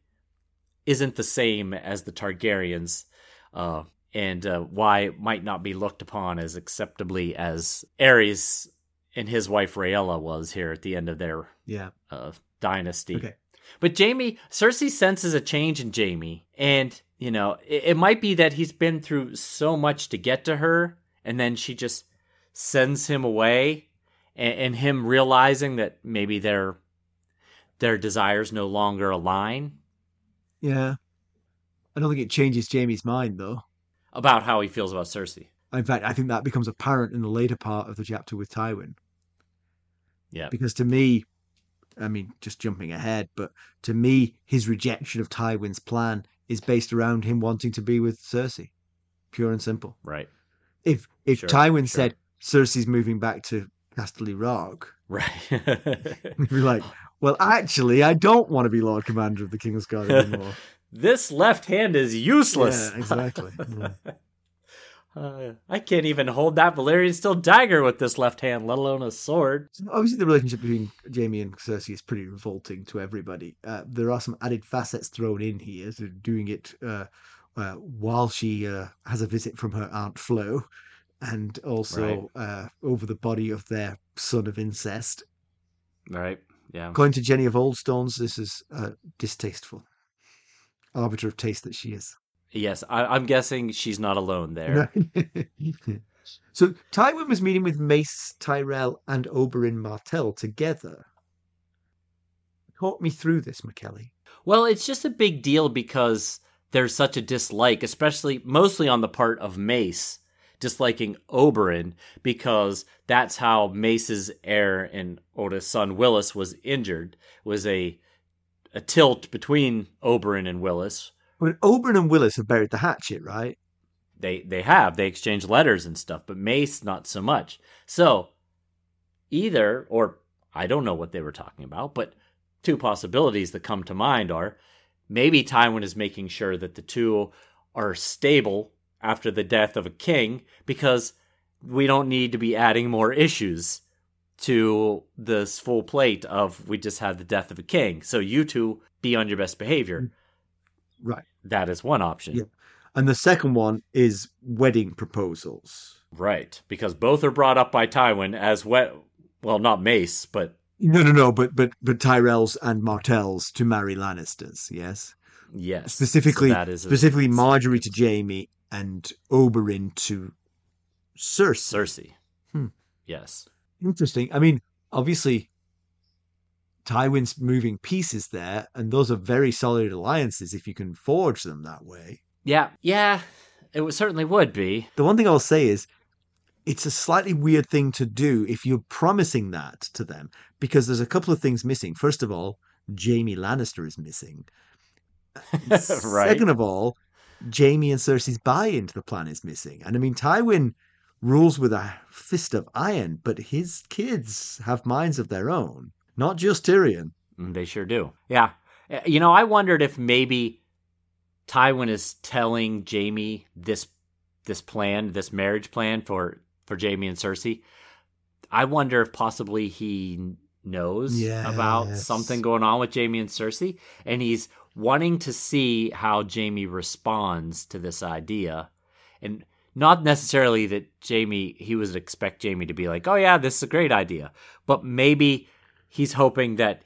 isn't the same as the Targaryens. Uh and uh, why it might not be looked upon as acceptably as Aerys and his wife Rhaella was here at the end of their Yeah. uh, dynasty. Okay. But Jaime, Cersei senses a change in Jaime, and you know it, it might be that he's been through so much to get to her, and then she just sends him away, and, and him realizing that maybe their their desires no longer align Yeah. I don't think it changes Jaime's mind, though. about how he feels about Cersei. In fact, I think that becomes apparent in the later part of the chapter with Tywin. Yeah, Because to me, I mean, just jumping ahead, but to me, his rejection of Tywin's plan is based around him wanting to be with Cersei. Pure and simple. right, If if Sure, Tywin sure. said Cersei's moving back to Casterly Rock, right. he'd be like, well, actually, I don't want to be Lord Commander of the King's Guard anymore. this left hand is useless. Yeah, exactly. Yeah. Mm. Uh, I can't even hold that Valyrian steel dagger with this left hand, let alone a sword. So obviously, the relationship between Jaime and Cersei is pretty revolting to everybody. Uh, there are some added facets thrown in here, so doing it uh, uh, while she uh, has a visit from her aunt Flo, and also uh, over the body of their son of incest. Right. Yeah. According to Jenny of Oldstones, this is uh, distasteful. Arbiter of taste that she is. Yes, I, I'm guessing she's not alone there. so Tywin was meeting with Mace Tyrell and Oberyn Martell together. Talk me through this, McKelly. Well, it's just a big deal because there's such a dislike, especially mostly on the part of Mace, disliking Oberyn because that's how Mace's heir and oldest son Willas was injured. Was a a tilt between Oberyn and Willas. But Oberyn and Willas have buried the hatchet, right? They they have they exchange letters and stuff, but Mace not so much. So either or I don't know what they were talking about, but two possibilities that come to mind are maybe Tywin is making sure that the two are stable after the death of a king because we don't need to be adding more issues to this full plate of we just had the death of a king. So you two be on your best behavior. Right. That is one option. Yeah. And the second one is wedding proposals. Right, because both are brought up by Tywin as well. Well, not Mace, but No, no, no, but but but Tyrells and Martells to marry Lannisters, yes. yes, Specifically, so that is a- specifically Margaery to Jaime and Oberyn to Cersei. Cersei. Hmm. Yes, Interesting. I mean, obviously, Tywin's moving pieces there, and those are very solid alliances if you can forge them that way. yeah, yeah. It would, certainly would be. The one thing I'll say is, it's a slightly weird thing to do if you're promising that to them because there's a couple of things missing. First of all, Jaime Lannister is missing. right. Second of all, Jaime and Cersei's buy into the plan is missing. And I mean, Tywin rules with a fist of iron, but his kids have minds of their own, not just Tyrion. Mm, They sure do. Yeah. Uh, You know, I wondered if maybe Tywin is telling Jaime this this plan, this marriage plan for for Jaime and Cersei. I wonder if possibly he knows about something going on with Jaime and Cersei and he's wanting to see how Jaime responds to this idea. And not necessarily that Jaime he would expect Jaime to be like, "Oh yeah, this is a great idea." But maybe he's hoping that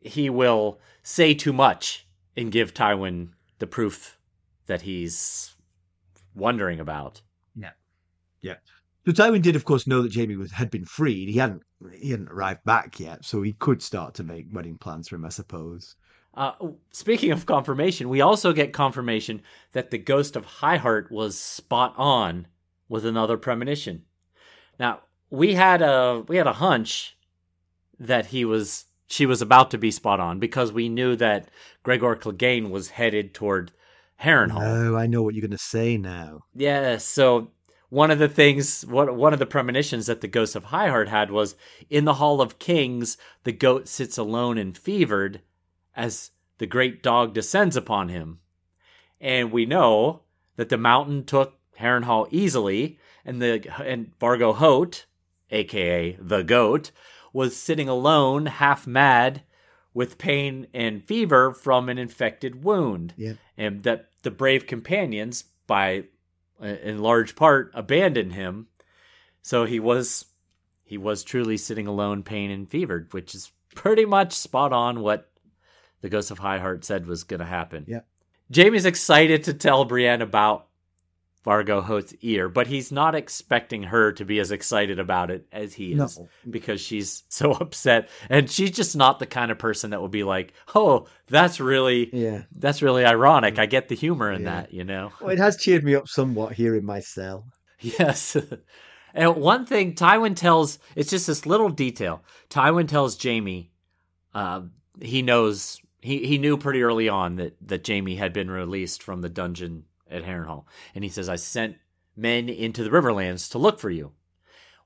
he will say too much and give Tywin the proof that he's wondering about. Yeah. Yeah. So Tywin did, of course, know that Jaime was, had been freed. He hadn't he hadn't arrived back yet, so he could start to make wedding plans for him, I suppose. Uh, speaking of confirmation, we also get confirmation that the ghost of High Heart was spot on with another premonition. Now we had a we had a hunch that he was she was about to be spot on because we knew that Gregor Clegane was headed toward Harrenhal. Oh, I know what you're going to say now. Yeah, so one of the things, one one of the premonitions that the ghost of High Heart had was in the Hall of Kings, the goat sits alone and fevered as the great dog descends upon him. And we know that the mountain took Harrenhal easily, and the and Vargo Hoat, aka the goat, was sitting alone, half mad, with pain and fever from an infected wound Yeah. and that the brave companions by uh, in large part abandoned him so he was he was truly sitting alone pain and fevered which is pretty much spot on what the ghost of high heart said was going to happen Yeah. jaime's excited to tell brienne about Vargo Hoat's ear, but he's not expecting her to be as excited about it as he is No. because she's so upset and she's just not the kind of person that would be like, "Oh, that's really Yeah. that's really ironic. I get the humor in Yeah. that, you know. Well, it has cheered me up somewhat here in my cell. Yes. and one thing Tywin tells it's just this little detail. Tywin tells Jaime uh, he knows he, he knew pretty early on that, that Jaime had been released from the dungeon at Harrenhal. And he says, I sent men into the Riverlands to look for you.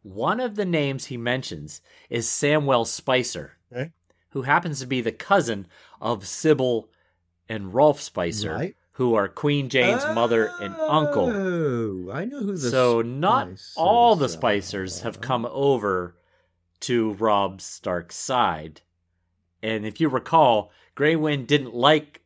One of the names he mentions is Samwell Spicer, Okay. who happens to be the cousin of Sybell and Rolph Spicer, Right. who are Queen Jeyne's mother and uncle. Oh, I know who the So not all the are. Spicers have come over to Robb Stark's side. And if you recall, Grey Wind didn't like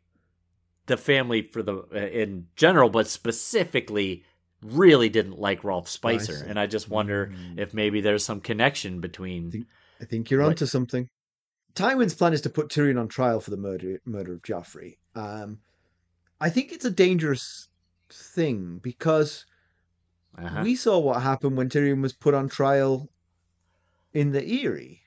the family for the uh, in general, but specifically really didn't like Rolph Spicer. Spicer. And I just wonder Mm. if maybe there's some connection between I think you're Right. onto something. Tywin's plan is to put Tyrion on trial for the murder murder of Joffrey. Um, I think it's a dangerous thing because uh we saw what happened when Tyrion was put on trial in the Eyrie.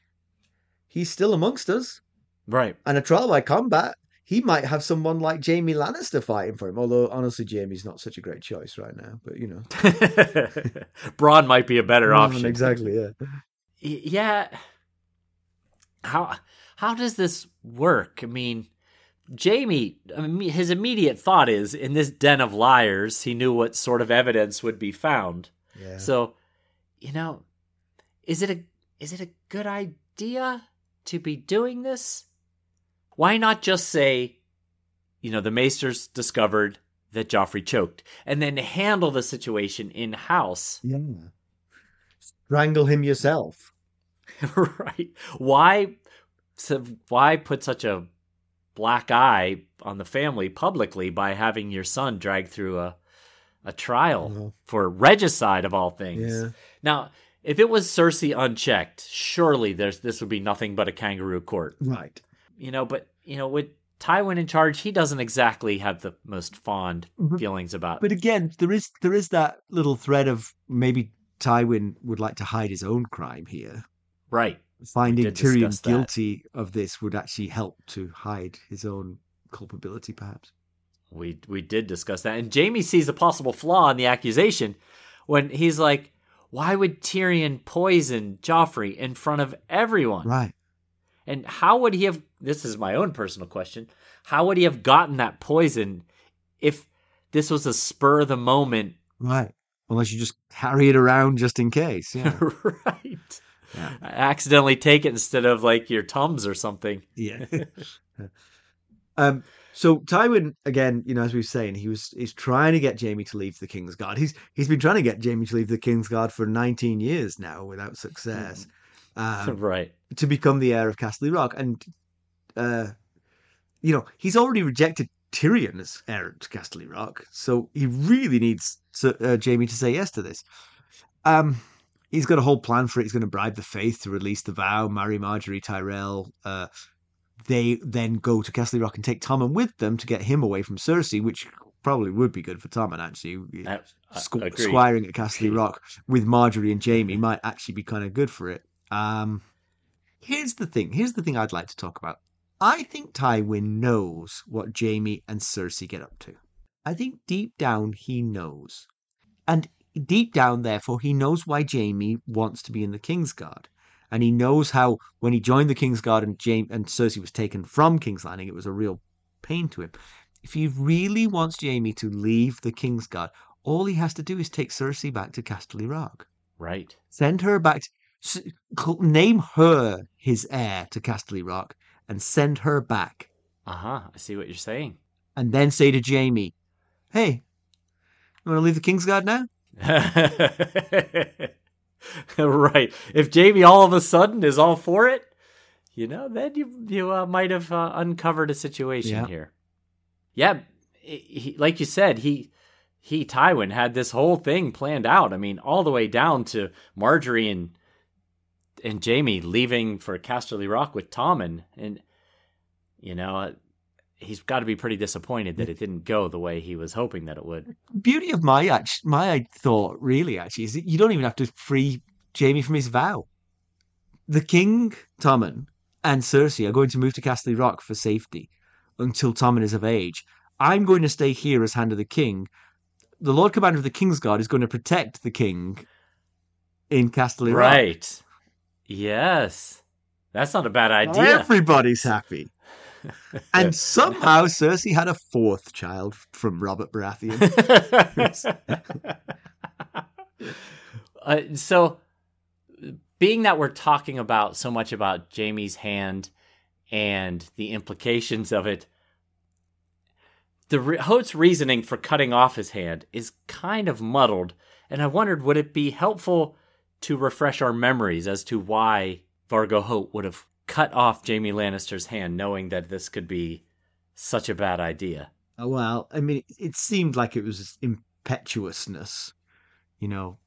He's still amongst us, right. and a trial by combat. He might have someone like Jaime Lannister fighting for him. Although honestly, Jaime's not such a great choice right now. But you know, Bronn might be a better Mm, option. Exactly. Yeah. Yeah how how does this work i mean jaime I mean, his immediate thought is in this den of liars he knew what sort of evidence would be found Yeah. so you know is it a is it a good idea to be doing this why not just say you know the maesters discovered that joffrey choked and then handle the situation in house yeah. Strangle him yourself. right why so why put such a black eye on the family publicly by having your son dragged through a a trial Uh-huh. for regicide of all things Yeah. now if it was cersei unchecked surely there's this would be nothing but a kangaroo court Right. You know but you know with tywin in charge he doesn't exactly have the most fond Mhm. feelings about But again, there is there is that little thread of maybe Tywin would like to hide his own crime here. right Finding Tyrion guilty of this would actually help to hide his own culpability, perhaps. We we did discuss that, and Jamie sees a possible flaw in the accusation when he's like, why would Tyrion poison Joffrey in front of everyone? Right. And how would he have? This is my own personal question. How would he have gotten that poison if this was a spur of the moment? Right. Unless you just carry it around just in case. Yeah. right. Yeah. Accidentally take it instead of like your tums or something. yeah. um. So Tywin, again, you know, as we were saying, he was he's trying to get Jaime to leave the King's Guard. He's he's been trying to get Jaime to leave the King's Guard for 19 years now without success. Um, right. to become the heir of Casterly Rock. And, uh, you know, he's already rejected Tyrion as heir to Casterly Rock. So he really needs to, uh, Jaime to say yes to this. Um, he's got a whole plan for it. He's going to bribe the faith to release the vow, marry Margaery Tyrell. Uh, they then go to Casterly Rock and take Tommen with them to get him away from Cersei, which probably would be good for Tommen, actually. Uh, Squ- squiring at Castle Rock with Margaery and Jaime might actually be kind of good for it. Um, here's the thing. Here's the thing I'd like to talk about. I think Tywin knows what Jaime and Cersei get up to. I think deep down he knows. And deep down, therefore, he knows why Jaime wants to be in the Kingsguard. And he knows how, when he joined the Kingsguard and, Jaime, and Cersei was taken from King's Landing, it was a real pain to him. If he really wants Jaime to leave the Kingsguard, all he has to do is take Cersei back to Casterly Rock. Right. Send her back. To, s- cl- name her his heir to Casterly Rock and send her back. Uh huh. I see what you're saying. And then say to Jaime, hey, you want to leave the Kingsguard now? right. If Jaime all of a sudden is all for it, you know, then you you uh, might have uh, uncovered a situation Yeah. here. Yeah, he, like you said, he he Tywin had this whole thing planned out. I mean, all the way down to Margaery and and Jaime leaving for Casterly Rock with Tommen, and you know, uh, he's got to be pretty disappointed that it didn't go the way he was hoping that it would. Beauty of my act- my thought, really, actually, is that you don't even have to free Jaime from his vow. The King, Tommen, and Cersei are going to move to Casterly Rock for safety until Tommen is of age. I'm going to stay here as Hand of the King. The Lord Commander of the Kingsguard is going to protect the King in Casterly Rock. Right. Yes. That's not a bad idea. Everybody's happy. And somehow Cersei had a fourth child from Robert Baratheon. uh, so, being that we're talking about so much about Jaime's hand and the implications of it, the re- Hoat's reasoning for cutting off his hand is kind of muddled, and I wondered would it be helpful to refresh our memories as to why Vargo Hoat would have cut off Jaime Lannister's hand, knowing that this could be such a bad idea. Oh, well, I mean, it, seemed like it was impetuousness, you know.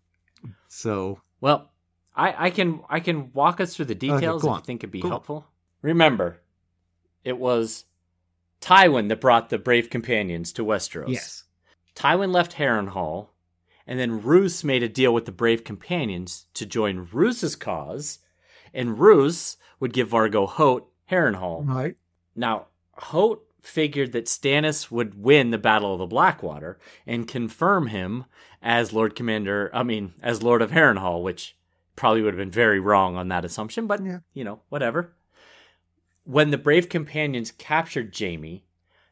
So, Well, I, I can I can walk us through the details go if on. you think it'd be Go on. helpful. Remember, it was Tywin that brought the brave companions to Westeros. yes. Tywin left Harrenhal, and then Roose made a deal with the brave companions to join Roose's cause, and Roose would give Vargo Hoat Harrenhal. Right. Now, Hoat figured that Stannis would win the Battle of the Blackwater and confirm him as Lord Commander, I mean, as Lord of Harrenhal, which probably would have been very wrong on that assumption, but, Yeah. you know, whatever. When the brave companions captured Jaime,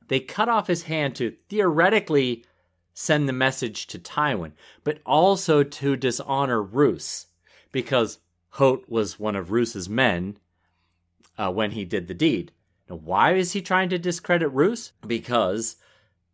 they cut off his hand to theoretically send the message to Tywin, but also to dishonor Roose, because Hoat was one of Roose's men uh, when he did the deed. Now, why is he trying to discredit Roose? Because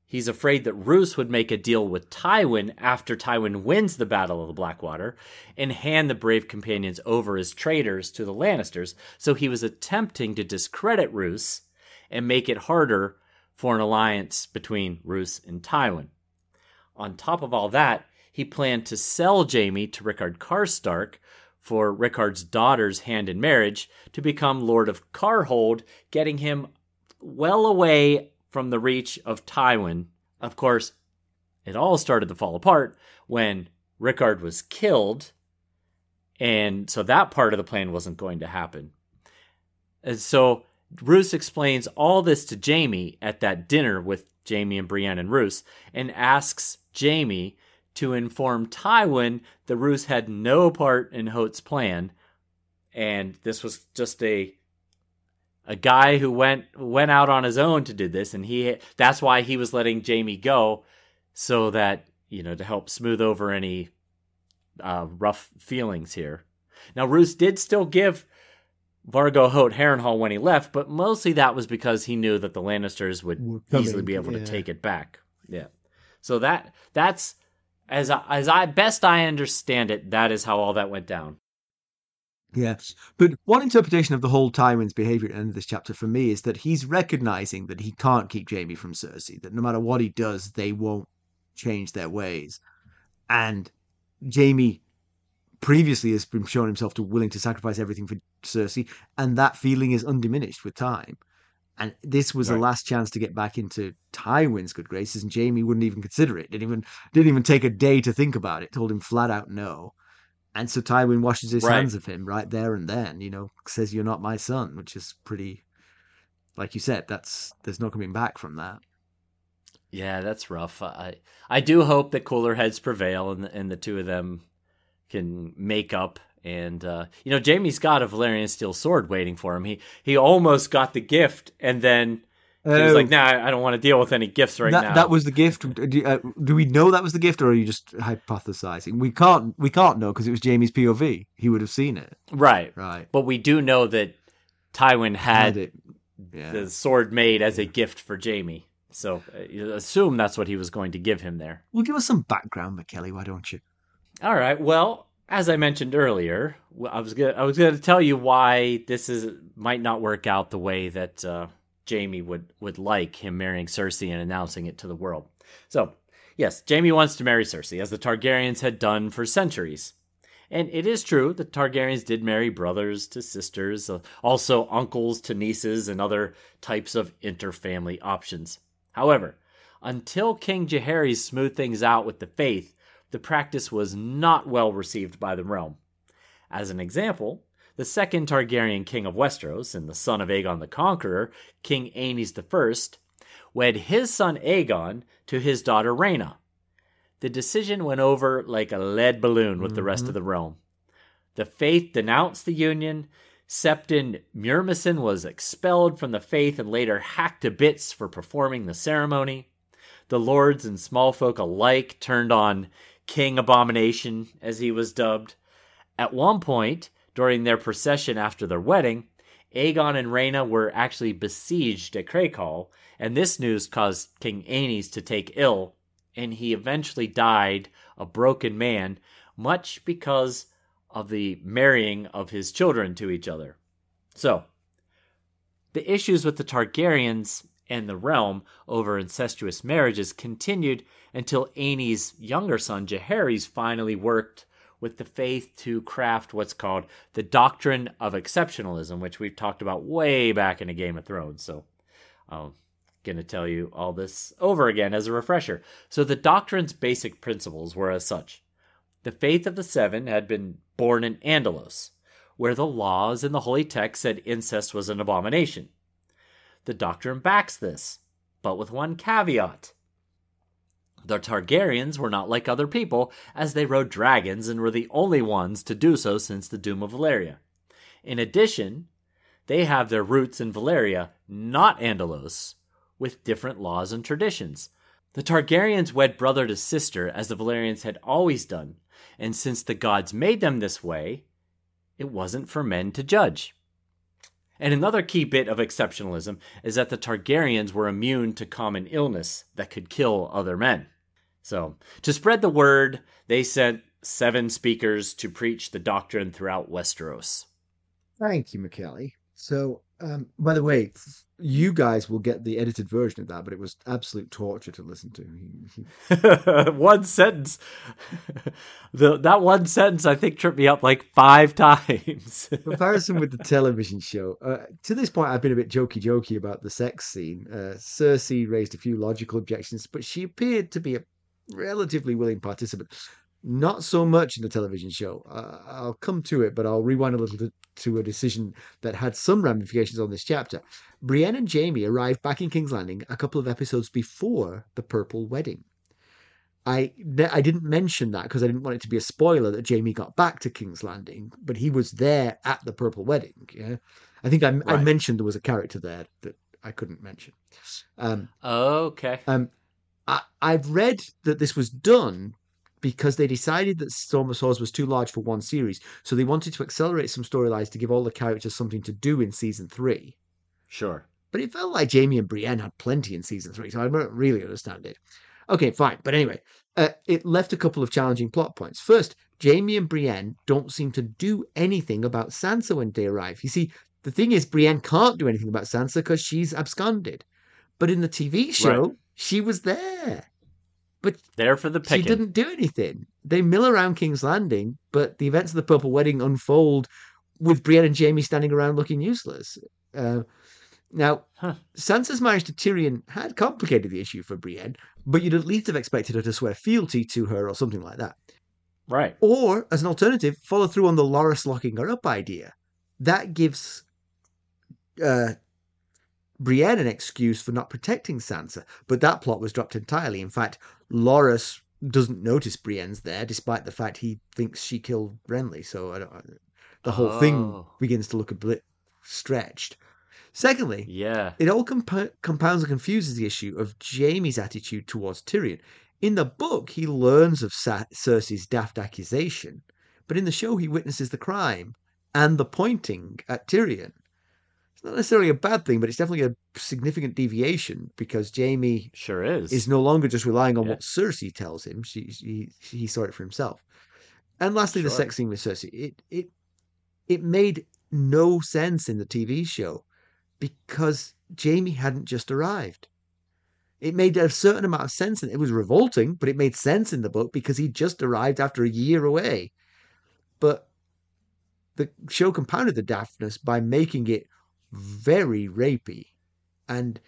he's afraid that Roose would make a deal with Tywin after Tywin wins the Battle of the Blackwater and hand the brave companions over as traitors to the Lannisters. So he was attempting to discredit Roose and make it harder for an alliance between Roose and Tywin. On top of all that, he planned to sell Jaime to Rickard Karstark for Rickard's daughter's hand in marriage to become Lord of Karhold, getting him well away from the reach of Tywin. Of course, it all started to fall apart when Rickard was killed, and so that part of the plan wasn't going to happen. And so Roose explains all this to Jaime at that dinner with Jaime and Brienne and Roose and asks Jaime to inform Tywin that Roose had no part in Hoat's plan, and this was just a a guy who went went out on his own to do this, and he that's why he was letting Jaime go, so that you know to help smooth over any uh, rough feelings here. Now Roose did still give Vargo Hoat Harrenhal when he left, but mostly that was because he knew that the Lannisters would easily be able yeah. to take it back. Yeah. So that that's as I, as I best I understand it, that is how all that went down. Yes. But one interpretation of the whole Tywin's behavior at the end of this chapter for me is that he's recognizing that he can't keep Jaime from Cersei, that no matter what he does, they won't change their ways. And Jaime previously has been shown himself to willing to sacrifice everything for Cersei, and that feeling is undiminished with time. And this was right. a last chance to get back into Tywin's good graces, and Jaime wouldn't even consider it. Didn't even didn't even take a day to think about it. Told him flat out no. And so Tywin washes his right. hands of him right there and then, you know, says you're not my son, which is pretty like you said, that's there's no coming back from that. Yeah, that's rough. I I do hope that cooler heads prevail and and the two of them can make up. And uh, you know, Jaime's got a Valyrian steel sword waiting for him. He he almost got the gift, and then he was like, oh. "Nah, I don't want to deal with any gifts right that, now." That was the gift. Do, uh, do, we know that was the gift, or are you just hypothesizing? We can't. We can't know because it was Jaime's POV. He would have seen it. Right. Right. But we do know that Tywin had, had yeah. the sword made as a gift for Jaime. So uh, assume that's what he was going to give him there. Well, give us some background, Mackelly. Why don't you? All right. Well, as I mentioned earlier, I was gonna I was gonna tell you why this is might not work out the way that. Uh, Jaime would would like him marrying Cersei and announcing it to the world. So, yes, Jaime wants to marry Cersei, as the Targaryens had done for centuries. And it is true the Targaryens did marry brothers to sisters, uh, also uncles to nieces, and other types of interfamily options. However, until King Jaehaerys smoothed things out with the faith, the practice was not well received by the realm. As an example, the second Targaryen king of Westeros and the son of Aegon the Conqueror, King Aenys I, wed his son Aegon to his daughter Rhaena. The decision went over like a lead balloon with mm-hmm. the rest of mm-hmm. the realm. The faith denounced the union. Septon Murmison was expelled from the faith and later hacked to bits for performing the ceremony. The lords and small folk alike turned on King Abomination, as he was dubbed. At one point, during their procession after their wedding, Aegon and Rhaena were actually besieged at Crakehall, and this news caused King Aenys to take ill, and he eventually died a broken man, much because of the marrying of his children to each other. So, the issues with the Targaryens and the realm over incestuous marriages continued until Aenys' younger son Jaehaerys finally worked with the faith to craft what's called the doctrine of exceptionalism, which we've talked about way back in a Game of Thrones. So um, I'm going to tell you all this over again as a refresher. So the doctrine's basic principles were as such. The faith of the seven had been born in Andalos, where the laws in the holy text said incest was an abomination. The doctrine backs this, but with one caveat. The Targaryens were not like other people, as they rode dragons and were the only ones to do so since the Doom of Valyria. In addition, they have their roots in Valyria, not Andalos, with different laws and traditions. The Targaryens wed brother to sister, as the Valyrians had always done, and since the gods made them this way, it wasn't for men to judge. And another key bit of exceptionalism is that the Targaryens were immune to common illness that could kill other men. So, to spread the word, they sent seven speakers to preach the doctrine throughout Westeros. Thank you, Mackelly. So, um, by the way, you guys will get the edited version of that, but it was absolute torture to listen to. one sentence, the that one sentence, I think tripped me up like five times. Comparison with the television show. Uh, to this point, I've been a bit jokey jokey about the sex scene. Uh, Cersei raised a few logical objections, but she appeared to be a relatively willing participant. Not so much in the television show. Uh, I'll come to it, but I'll rewind a little to, to, a decision that had some ramifications on this chapter. Brienne and Jaime arrived back in King's Landing a couple of episodes before the Purple Wedding. I I didn't mention that because I didn't want it to be a spoiler that Jaime got back to King's Landing, but he was there at the Purple Wedding. Yeah, I think I, I mentioned there was a character there that I couldn't mention. Um, Okay. um, I, I've read that this was done because they decided that Storm of Swords was too large for one series, so they wanted to accelerate some storylines to give all the characters something to do in season three. Sure. But it felt like Jaime and Brienne had plenty in season three, so I don't really understand it. Okay, fine. But anyway, uh, it left a couple of challenging plot points. First, Jaime and Brienne don't seem to do anything about Sansa when they arrive. You see, the thing is, Brienne can't do anything about Sansa because she's absconded. But in the TV show, Right. she was there. But There for the she picking. didn't do anything. They mill around King's Landing, but the events of the Purple Wedding unfold with Brienne and Jaime standing around looking useless. Uh, now, Huh. Sansa's marriage to Tyrion had complicated the issue for Brienne, but you'd at least have expected her to swear fealty to her or something like that. Right. Or, as an alternative, follow through on the Loras locking her up idea. That gives uh, Brienne an excuse for not protecting Sansa, but that plot was dropped entirely. In fact, Loras doesn't notice Brienne's there, despite the fact he thinks she killed Renly. So I don't, the whole thing Oh. begins to look a bit stretched. Secondly, Yeah. it all comp- compounds and confuses the issue of Jaime's attitude towards Tyrion. In the book, he learns of Sa- Cersei's daft accusation, but in the show, he witnesses the crime and the pointing at Tyrion. It's not necessarily a bad thing, but it's definitely a significant deviation because Jaime Sure is. is no longer just relying on Yeah. what Cersei tells him. She, she he saw it for himself. And lastly, the sex scene with Cersei. It it it made no sense in the TV show because Jaime hadn't just arrived. It made a certain amount of sense, and it was revolting, but it made sense in the book because he just arrived after a year away. But the show compounded the daftness by making it very rapey. And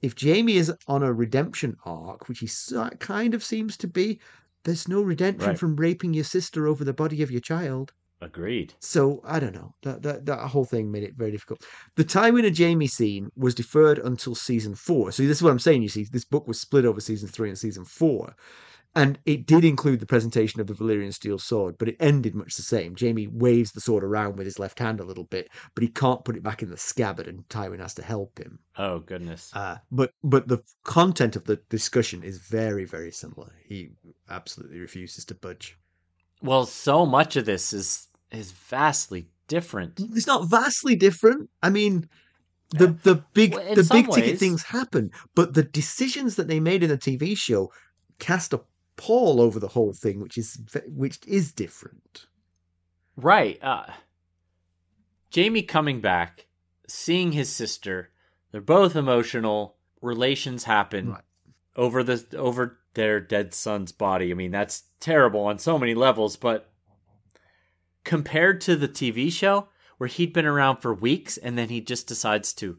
if Jaime is on a redemption arc, which he kind of seems to be, there's no redemption Right. from raping your sister over the body of your child. Agreed. So I don't know. That, that that whole thing made it very difficult. The Tywin and Jaime scene was deferred until season four. So this is what I'm saying. You see, this book was split over season three and season four, and it did include the presentation of the Valyrian steel sword, but it ended much the same. Jaime waves the sword around with his left hand a little bit, but he can't put it back in the scabbard, and Tywin has to help him. Oh goodness. Uh, but but the content of the discussion is very very similar. He absolutely refuses to budge. well, so much of this is is vastly different. It's not vastly different. I mean, the the big Well, the big ticket ways- things happen, but the decisions that they made in the TV show cast a pall over the whole thing, which is which is different. Right. Uh, Jaime coming back, seeing his sister. They're both emotional. Relations happen Right. over the over their dead son's body. I mean, that's terrible on so many levels. But compared to the TV show, where he'd been around for weeks and then he just decides to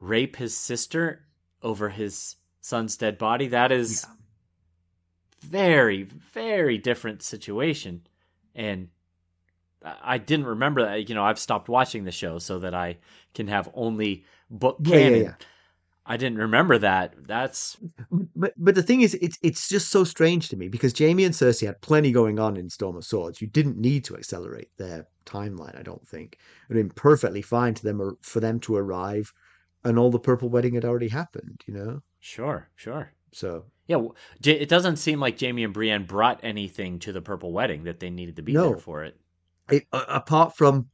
rape his sister over his son's dead body, that is very, very different situation. And I didn't remember that. You know, I've stopped watching the show so that I can have only book Yeah, yeah, canon. yeah. I didn't remember that. That's But but the thing is, it's it's just so strange to me because Jaime and Cersei had plenty going on in Storm of Swords. You didn't need to accelerate their timeline. I don't think it would have been perfectly fine to them or for them to arrive, and all the Purple Wedding had already happened. You know, sure, sure. so Yeah, it doesn't seem like Jaime and Brienne brought anything to the Purple Wedding that they needed to be No. there for it. it, apart from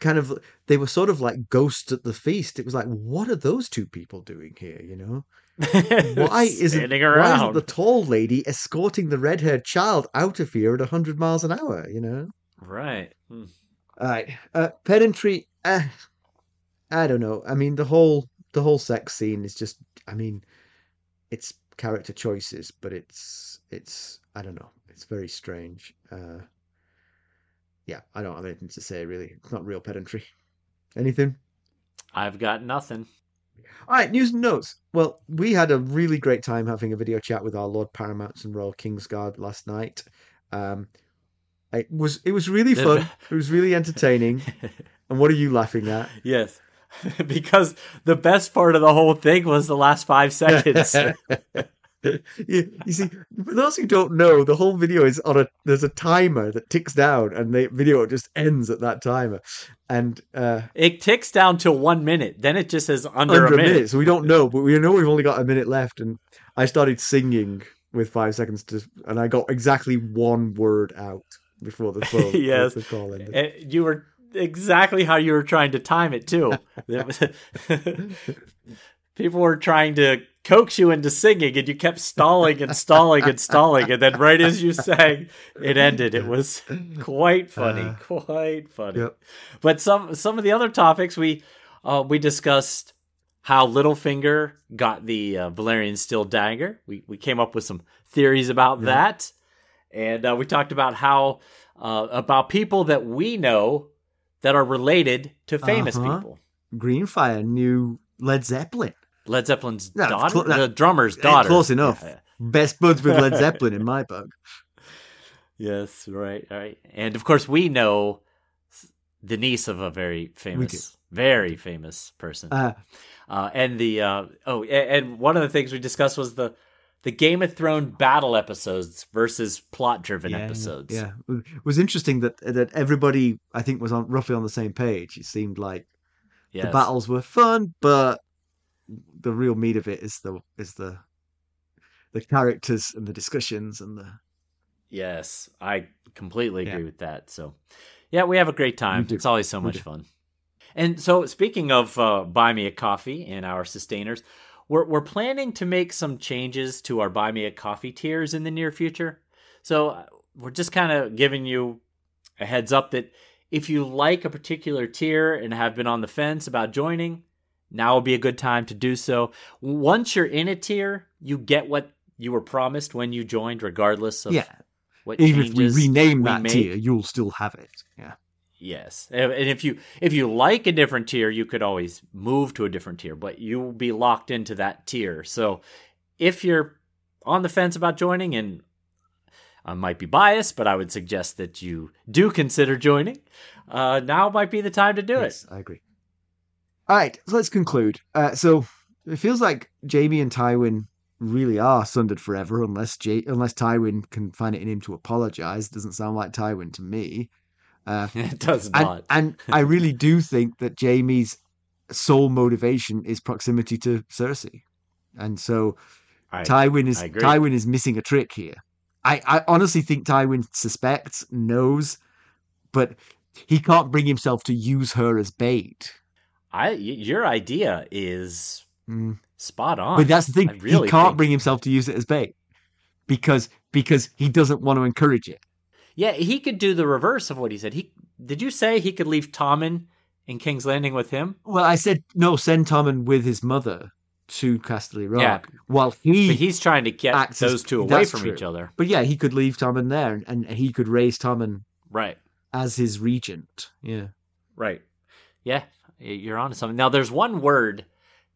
kind of they were sort of like ghosts at the feast. It was like, what are those two people doing here? You know, why isn't why isn't the tall lady escorting the red haired child out of here at hundred miles an hour? You know. Right. Hmm. All right, uh, pedantry. Uh, I don't know. I mean, the whole the whole sex scene is just. I mean, it's character choices, but it's it's. I don't know. It's very strange. Uh, yeah, I don't have anything to say really. It's not real pedantry. Anything? I've got nothing. All right, news and notes. Well, we had a really great time having a video chat with our Lord Paramounts and Royal Kingsguard last night. Um, it was it was really fun. It was really entertaining. And what are you laughing at? yes. because the best part of the whole thing was the last five seconds. you, you see, for those who don't know, the whole video is on a there's a timer that ticks down, and the video just ends at that timer, and uh, It ticks down to one minute. Then it just says under, under a minute. So we don't know, but we know we've only got a minute left, and I started singing with five seconds to, and I got exactly one word out before the phone. Yes. the call ended. You were exactly how you were trying to time it too. People were trying to coax you into singing, and you kept stalling and stalling and stalling, and then right as you sang, it ended. It was quite funny, Uh, quite funny. Yep. But some some of the other topics we uh, we discussed how Littlefinger got the uh, Valyrian steel dagger. We we came up with some theories about that, and uh, we talked about how uh, about people that we know that are related to famous Uh-huh. people. Greenfire knew Led Zeppelin. Led Zeppelin's No, daughter, cl- the drummer's daughter. close enough. Yeah. Best buds with Led Zeppelin in my book. Yes, right, right. And of course, we know the niece of a very famous, very famous person. Uh, Uh, and the uh, oh, and one of the things we discussed was the the Game of Thrones battle episodes versus plot driven yeah, episodes. Yeah, it was interesting that that everybody I think was on roughly on the same page. It seemed like Yes. the battles were fun, but the real meat of it is the is the the characters and the discussions and the Yes, I completely agree Yeah. with that. So, yeah, we have a great time. It's always so much fun. And so, speaking of uh, buy me a coffee and our sustainers, we're we're planning to make some changes to our buy me a coffee tiers in the near future. So, uh, we're just kind of giving you a heads up that if you like a particular tier and have been on the fence about joining, now will be a good time to do so. Once you're in a tier, you get what you were promised when you joined, regardless of yeah. what Even if we rename we that make. tier, you'll still have it. Yeah. Yes, and if you if you like a different tier, you could always move to a different tier, but you will be locked into that tier. So, if you're on the fence about joining, and I might be biased, but I would suggest that you do consider joining. Uh, now might be the time to do yes, I agree. All right, so let's conclude. Uh, so it feels like Jaime and Tywin really are sundered forever, unless J- unless Tywin can find it in him to apologize. Doesn't sound like Tywin to me. Uh, it. Does and, not. and I really do think that Jaime's sole motivation is proximity to Cersei, and so I- Tywin is Tywin is missing a trick here. I, I honestly think Tywin suspects, knows, but he can't bring himself to use her as bait. I your idea is Mm. spot on. But that's the thing; really he can't think- bring himself to use it as bait because because he doesn't want to encourage it. Yeah, he could do the reverse of what he said. He did you say he could leave Tommen in King's Landing with him? Well, I said no. Send Tommen with his mother to Casterly Rock Yeah. while he. But he's trying to get as- those two away from true. each other. But yeah, he could leave Tommen there, and, and he could raise Tommen Right. as his regent. Yeah. Right. Yeah, you're on to something. Now, there's one word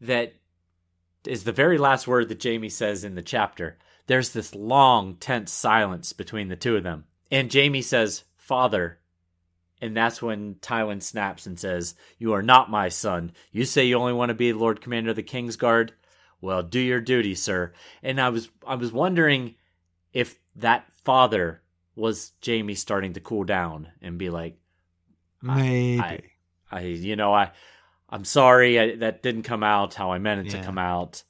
that is the very last word that Jaime says in the chapter. There's this long, tense silence between the two of them. And Jaime says, Father. And that's when Tywin snaps and says, You are not my son. You say you only want to be Lord Commander of the Kingsguard. Well, do your duty, sir. And I was I was wondering if that father was Jaime starting to cool down and be like, Maybe. I, I you know I I'm sorry I, that didn't come out how I meant it Yeah. to come out.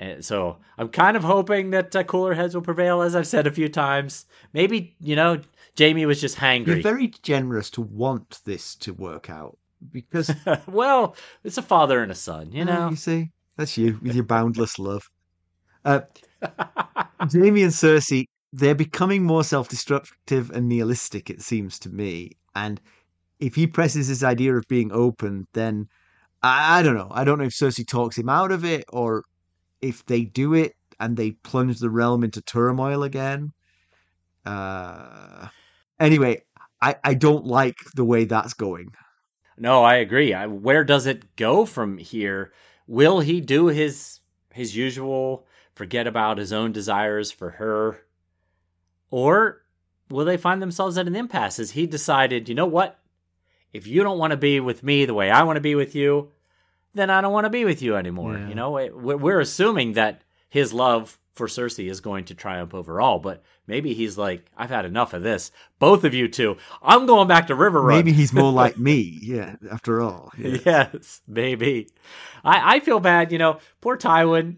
And so I'm kind of hoping that uh, cooler heads will prevail, as I've said a few times. Maybe you know Jaime was just hangry. You're very generous to want this to work out because well, it's a father and a son, you know. you see, that's you with your boundless love. Uh, Jaime and Cersei, they're becoming more self-destructive and nihilistic. It seems to me, and if he presses his idea of being open, then I, I don't know. I don't know if Cersei talks him out of it or if they do it and they plunge the realm into turmoil again. Uh, anyway, I, I don't like the way that's going. No, I agree. I, where does it go from here? Will he do his his usual forget about his own desires for her? Or will they find themselves at an impasse as he decided, you know what? If you don't want to be with me the way I want to be with you, then I don't want to be with you anymore. Yeah. You know, it, we're we're assuming that his love for Cersei is going to triumph over all. But maybe he's like, I've had enough of this. Both of you two, I'm going back to Riverrun. Maybe he's more like me. Yeah, after all. Yeah. yes, maybe. I, I feel bad. You know, poor Tywin.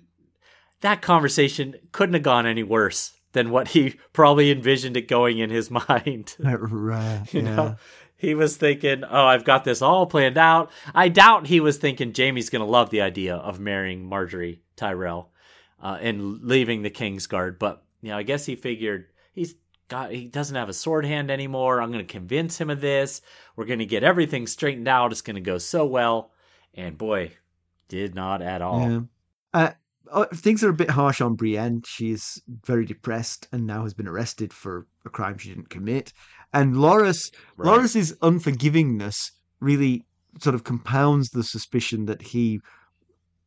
That conversation couldn't have gone any worse than what he probably envisioned it going in his mind. right. You yeah. know, he was thinking, "Oh, I've got this all planned out." I doubt he was thinking Jaime's going to love the idea of marrying Margaery Tyrell uh, and leaving the Kingsguard. But you know, I guess he figured he's got he doesn't have a sword hand anymore. I'm going to convince him of this. We're going to get everything straightened out. It's going to go so well. And boy, did not at all. Yeah. Uh, uh, things are a bit harsh on Brienne. She's very depressed and now has been arrested for a crime she didn't commit. And Loras, Right. Loras's unforgivingness really sort of compounds the suspicion that he,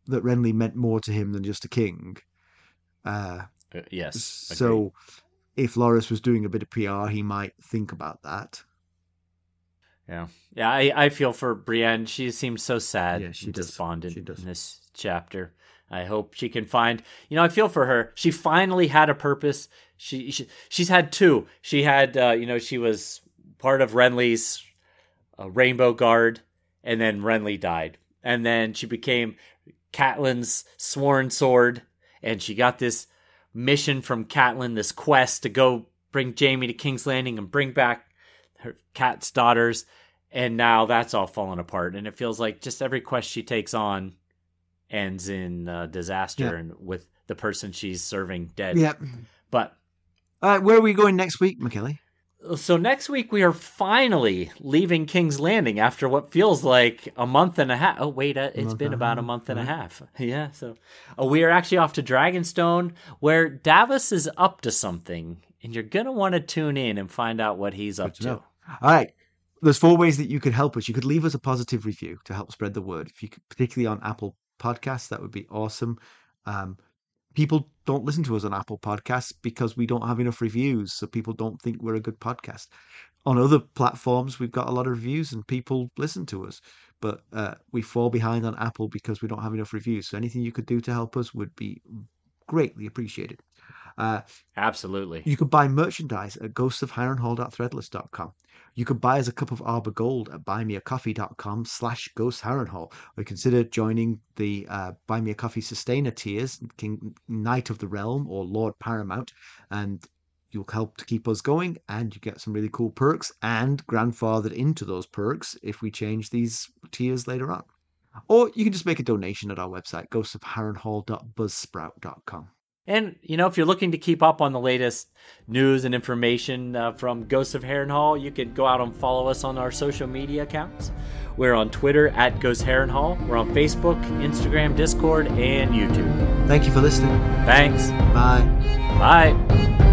that Renly meant more to him than just a king. Uh, Uh, yes. so, if Loras was doing a bit of PR, he might think about that. Yeah, yeah. I, I feel for Brienne. She seems so sad, Yeah, she despondent She in this chapter. I hope she can find. You know, I feel for her. She finally had a purpose. She, she she's had two. She had, uh, you know, she was part of Renly's uh, Rainbow Guard, and then Renly died, and then she became Catelyn's sworn sword, and she got this mission from Catelyn, this quest to go bring Jaime to King's Landing and bring back her cat's daughters and now that's all fallen apart and it feels like just every quest she takes on ends in uh, disaster Yeah. and with the person she's serving dead Yeah. but Uh, where are we going next week, Mackelly? so next week we are finally leaving king's landing after what feels like a month and a half oh wait uh, it's been about a month and a half yeah so uh, we are actually off to dragonstone where davos is up to something and you're gonna want to tune in and find out what he's up Good to to. All right. There's four ways that you could help us. You could leave us a positive review to help spread the word. If you could, particularly on Apple Podcasts, that would be awesome. Um, people don't listen to us on Apple Podcasts because we don't have enough reviews, so people don't think we're a good podcast. On other platforms, we've got a lot of reviews and people listen to us, but uh, we fall behind on Apple because we don't have enough reviews. So anything you could do to help us would be greatly appreciated. Uh, absolutely you could buy merchandise at ghostsofharrenhal.threadless.com. You could buy us a cup of Arbor Gold at buymeacoffee.com slash ghostharrenhal. Or consider joining the uh, Buy Me a Coffee Sustainer tiers, King Knight of the Realm or Lord Paramount, and you'll help to keep us going and you get some really cool perks and grandfathered into those perks if we change these tiers later on. Or you can just make a donation at our website, ghostsofharrenhal.buzzsprout.com. And, you know, if you're looking to keep up on the latest news and information uh, from Ghosts of Harrenhal, you can go out and follow us on our social media accounts. We're on Twitter at Ghost Harrenhal. We're on Facebook, Instagram, Discord, and YouTube. Thank you for listening. Thanks. Bye. Bye.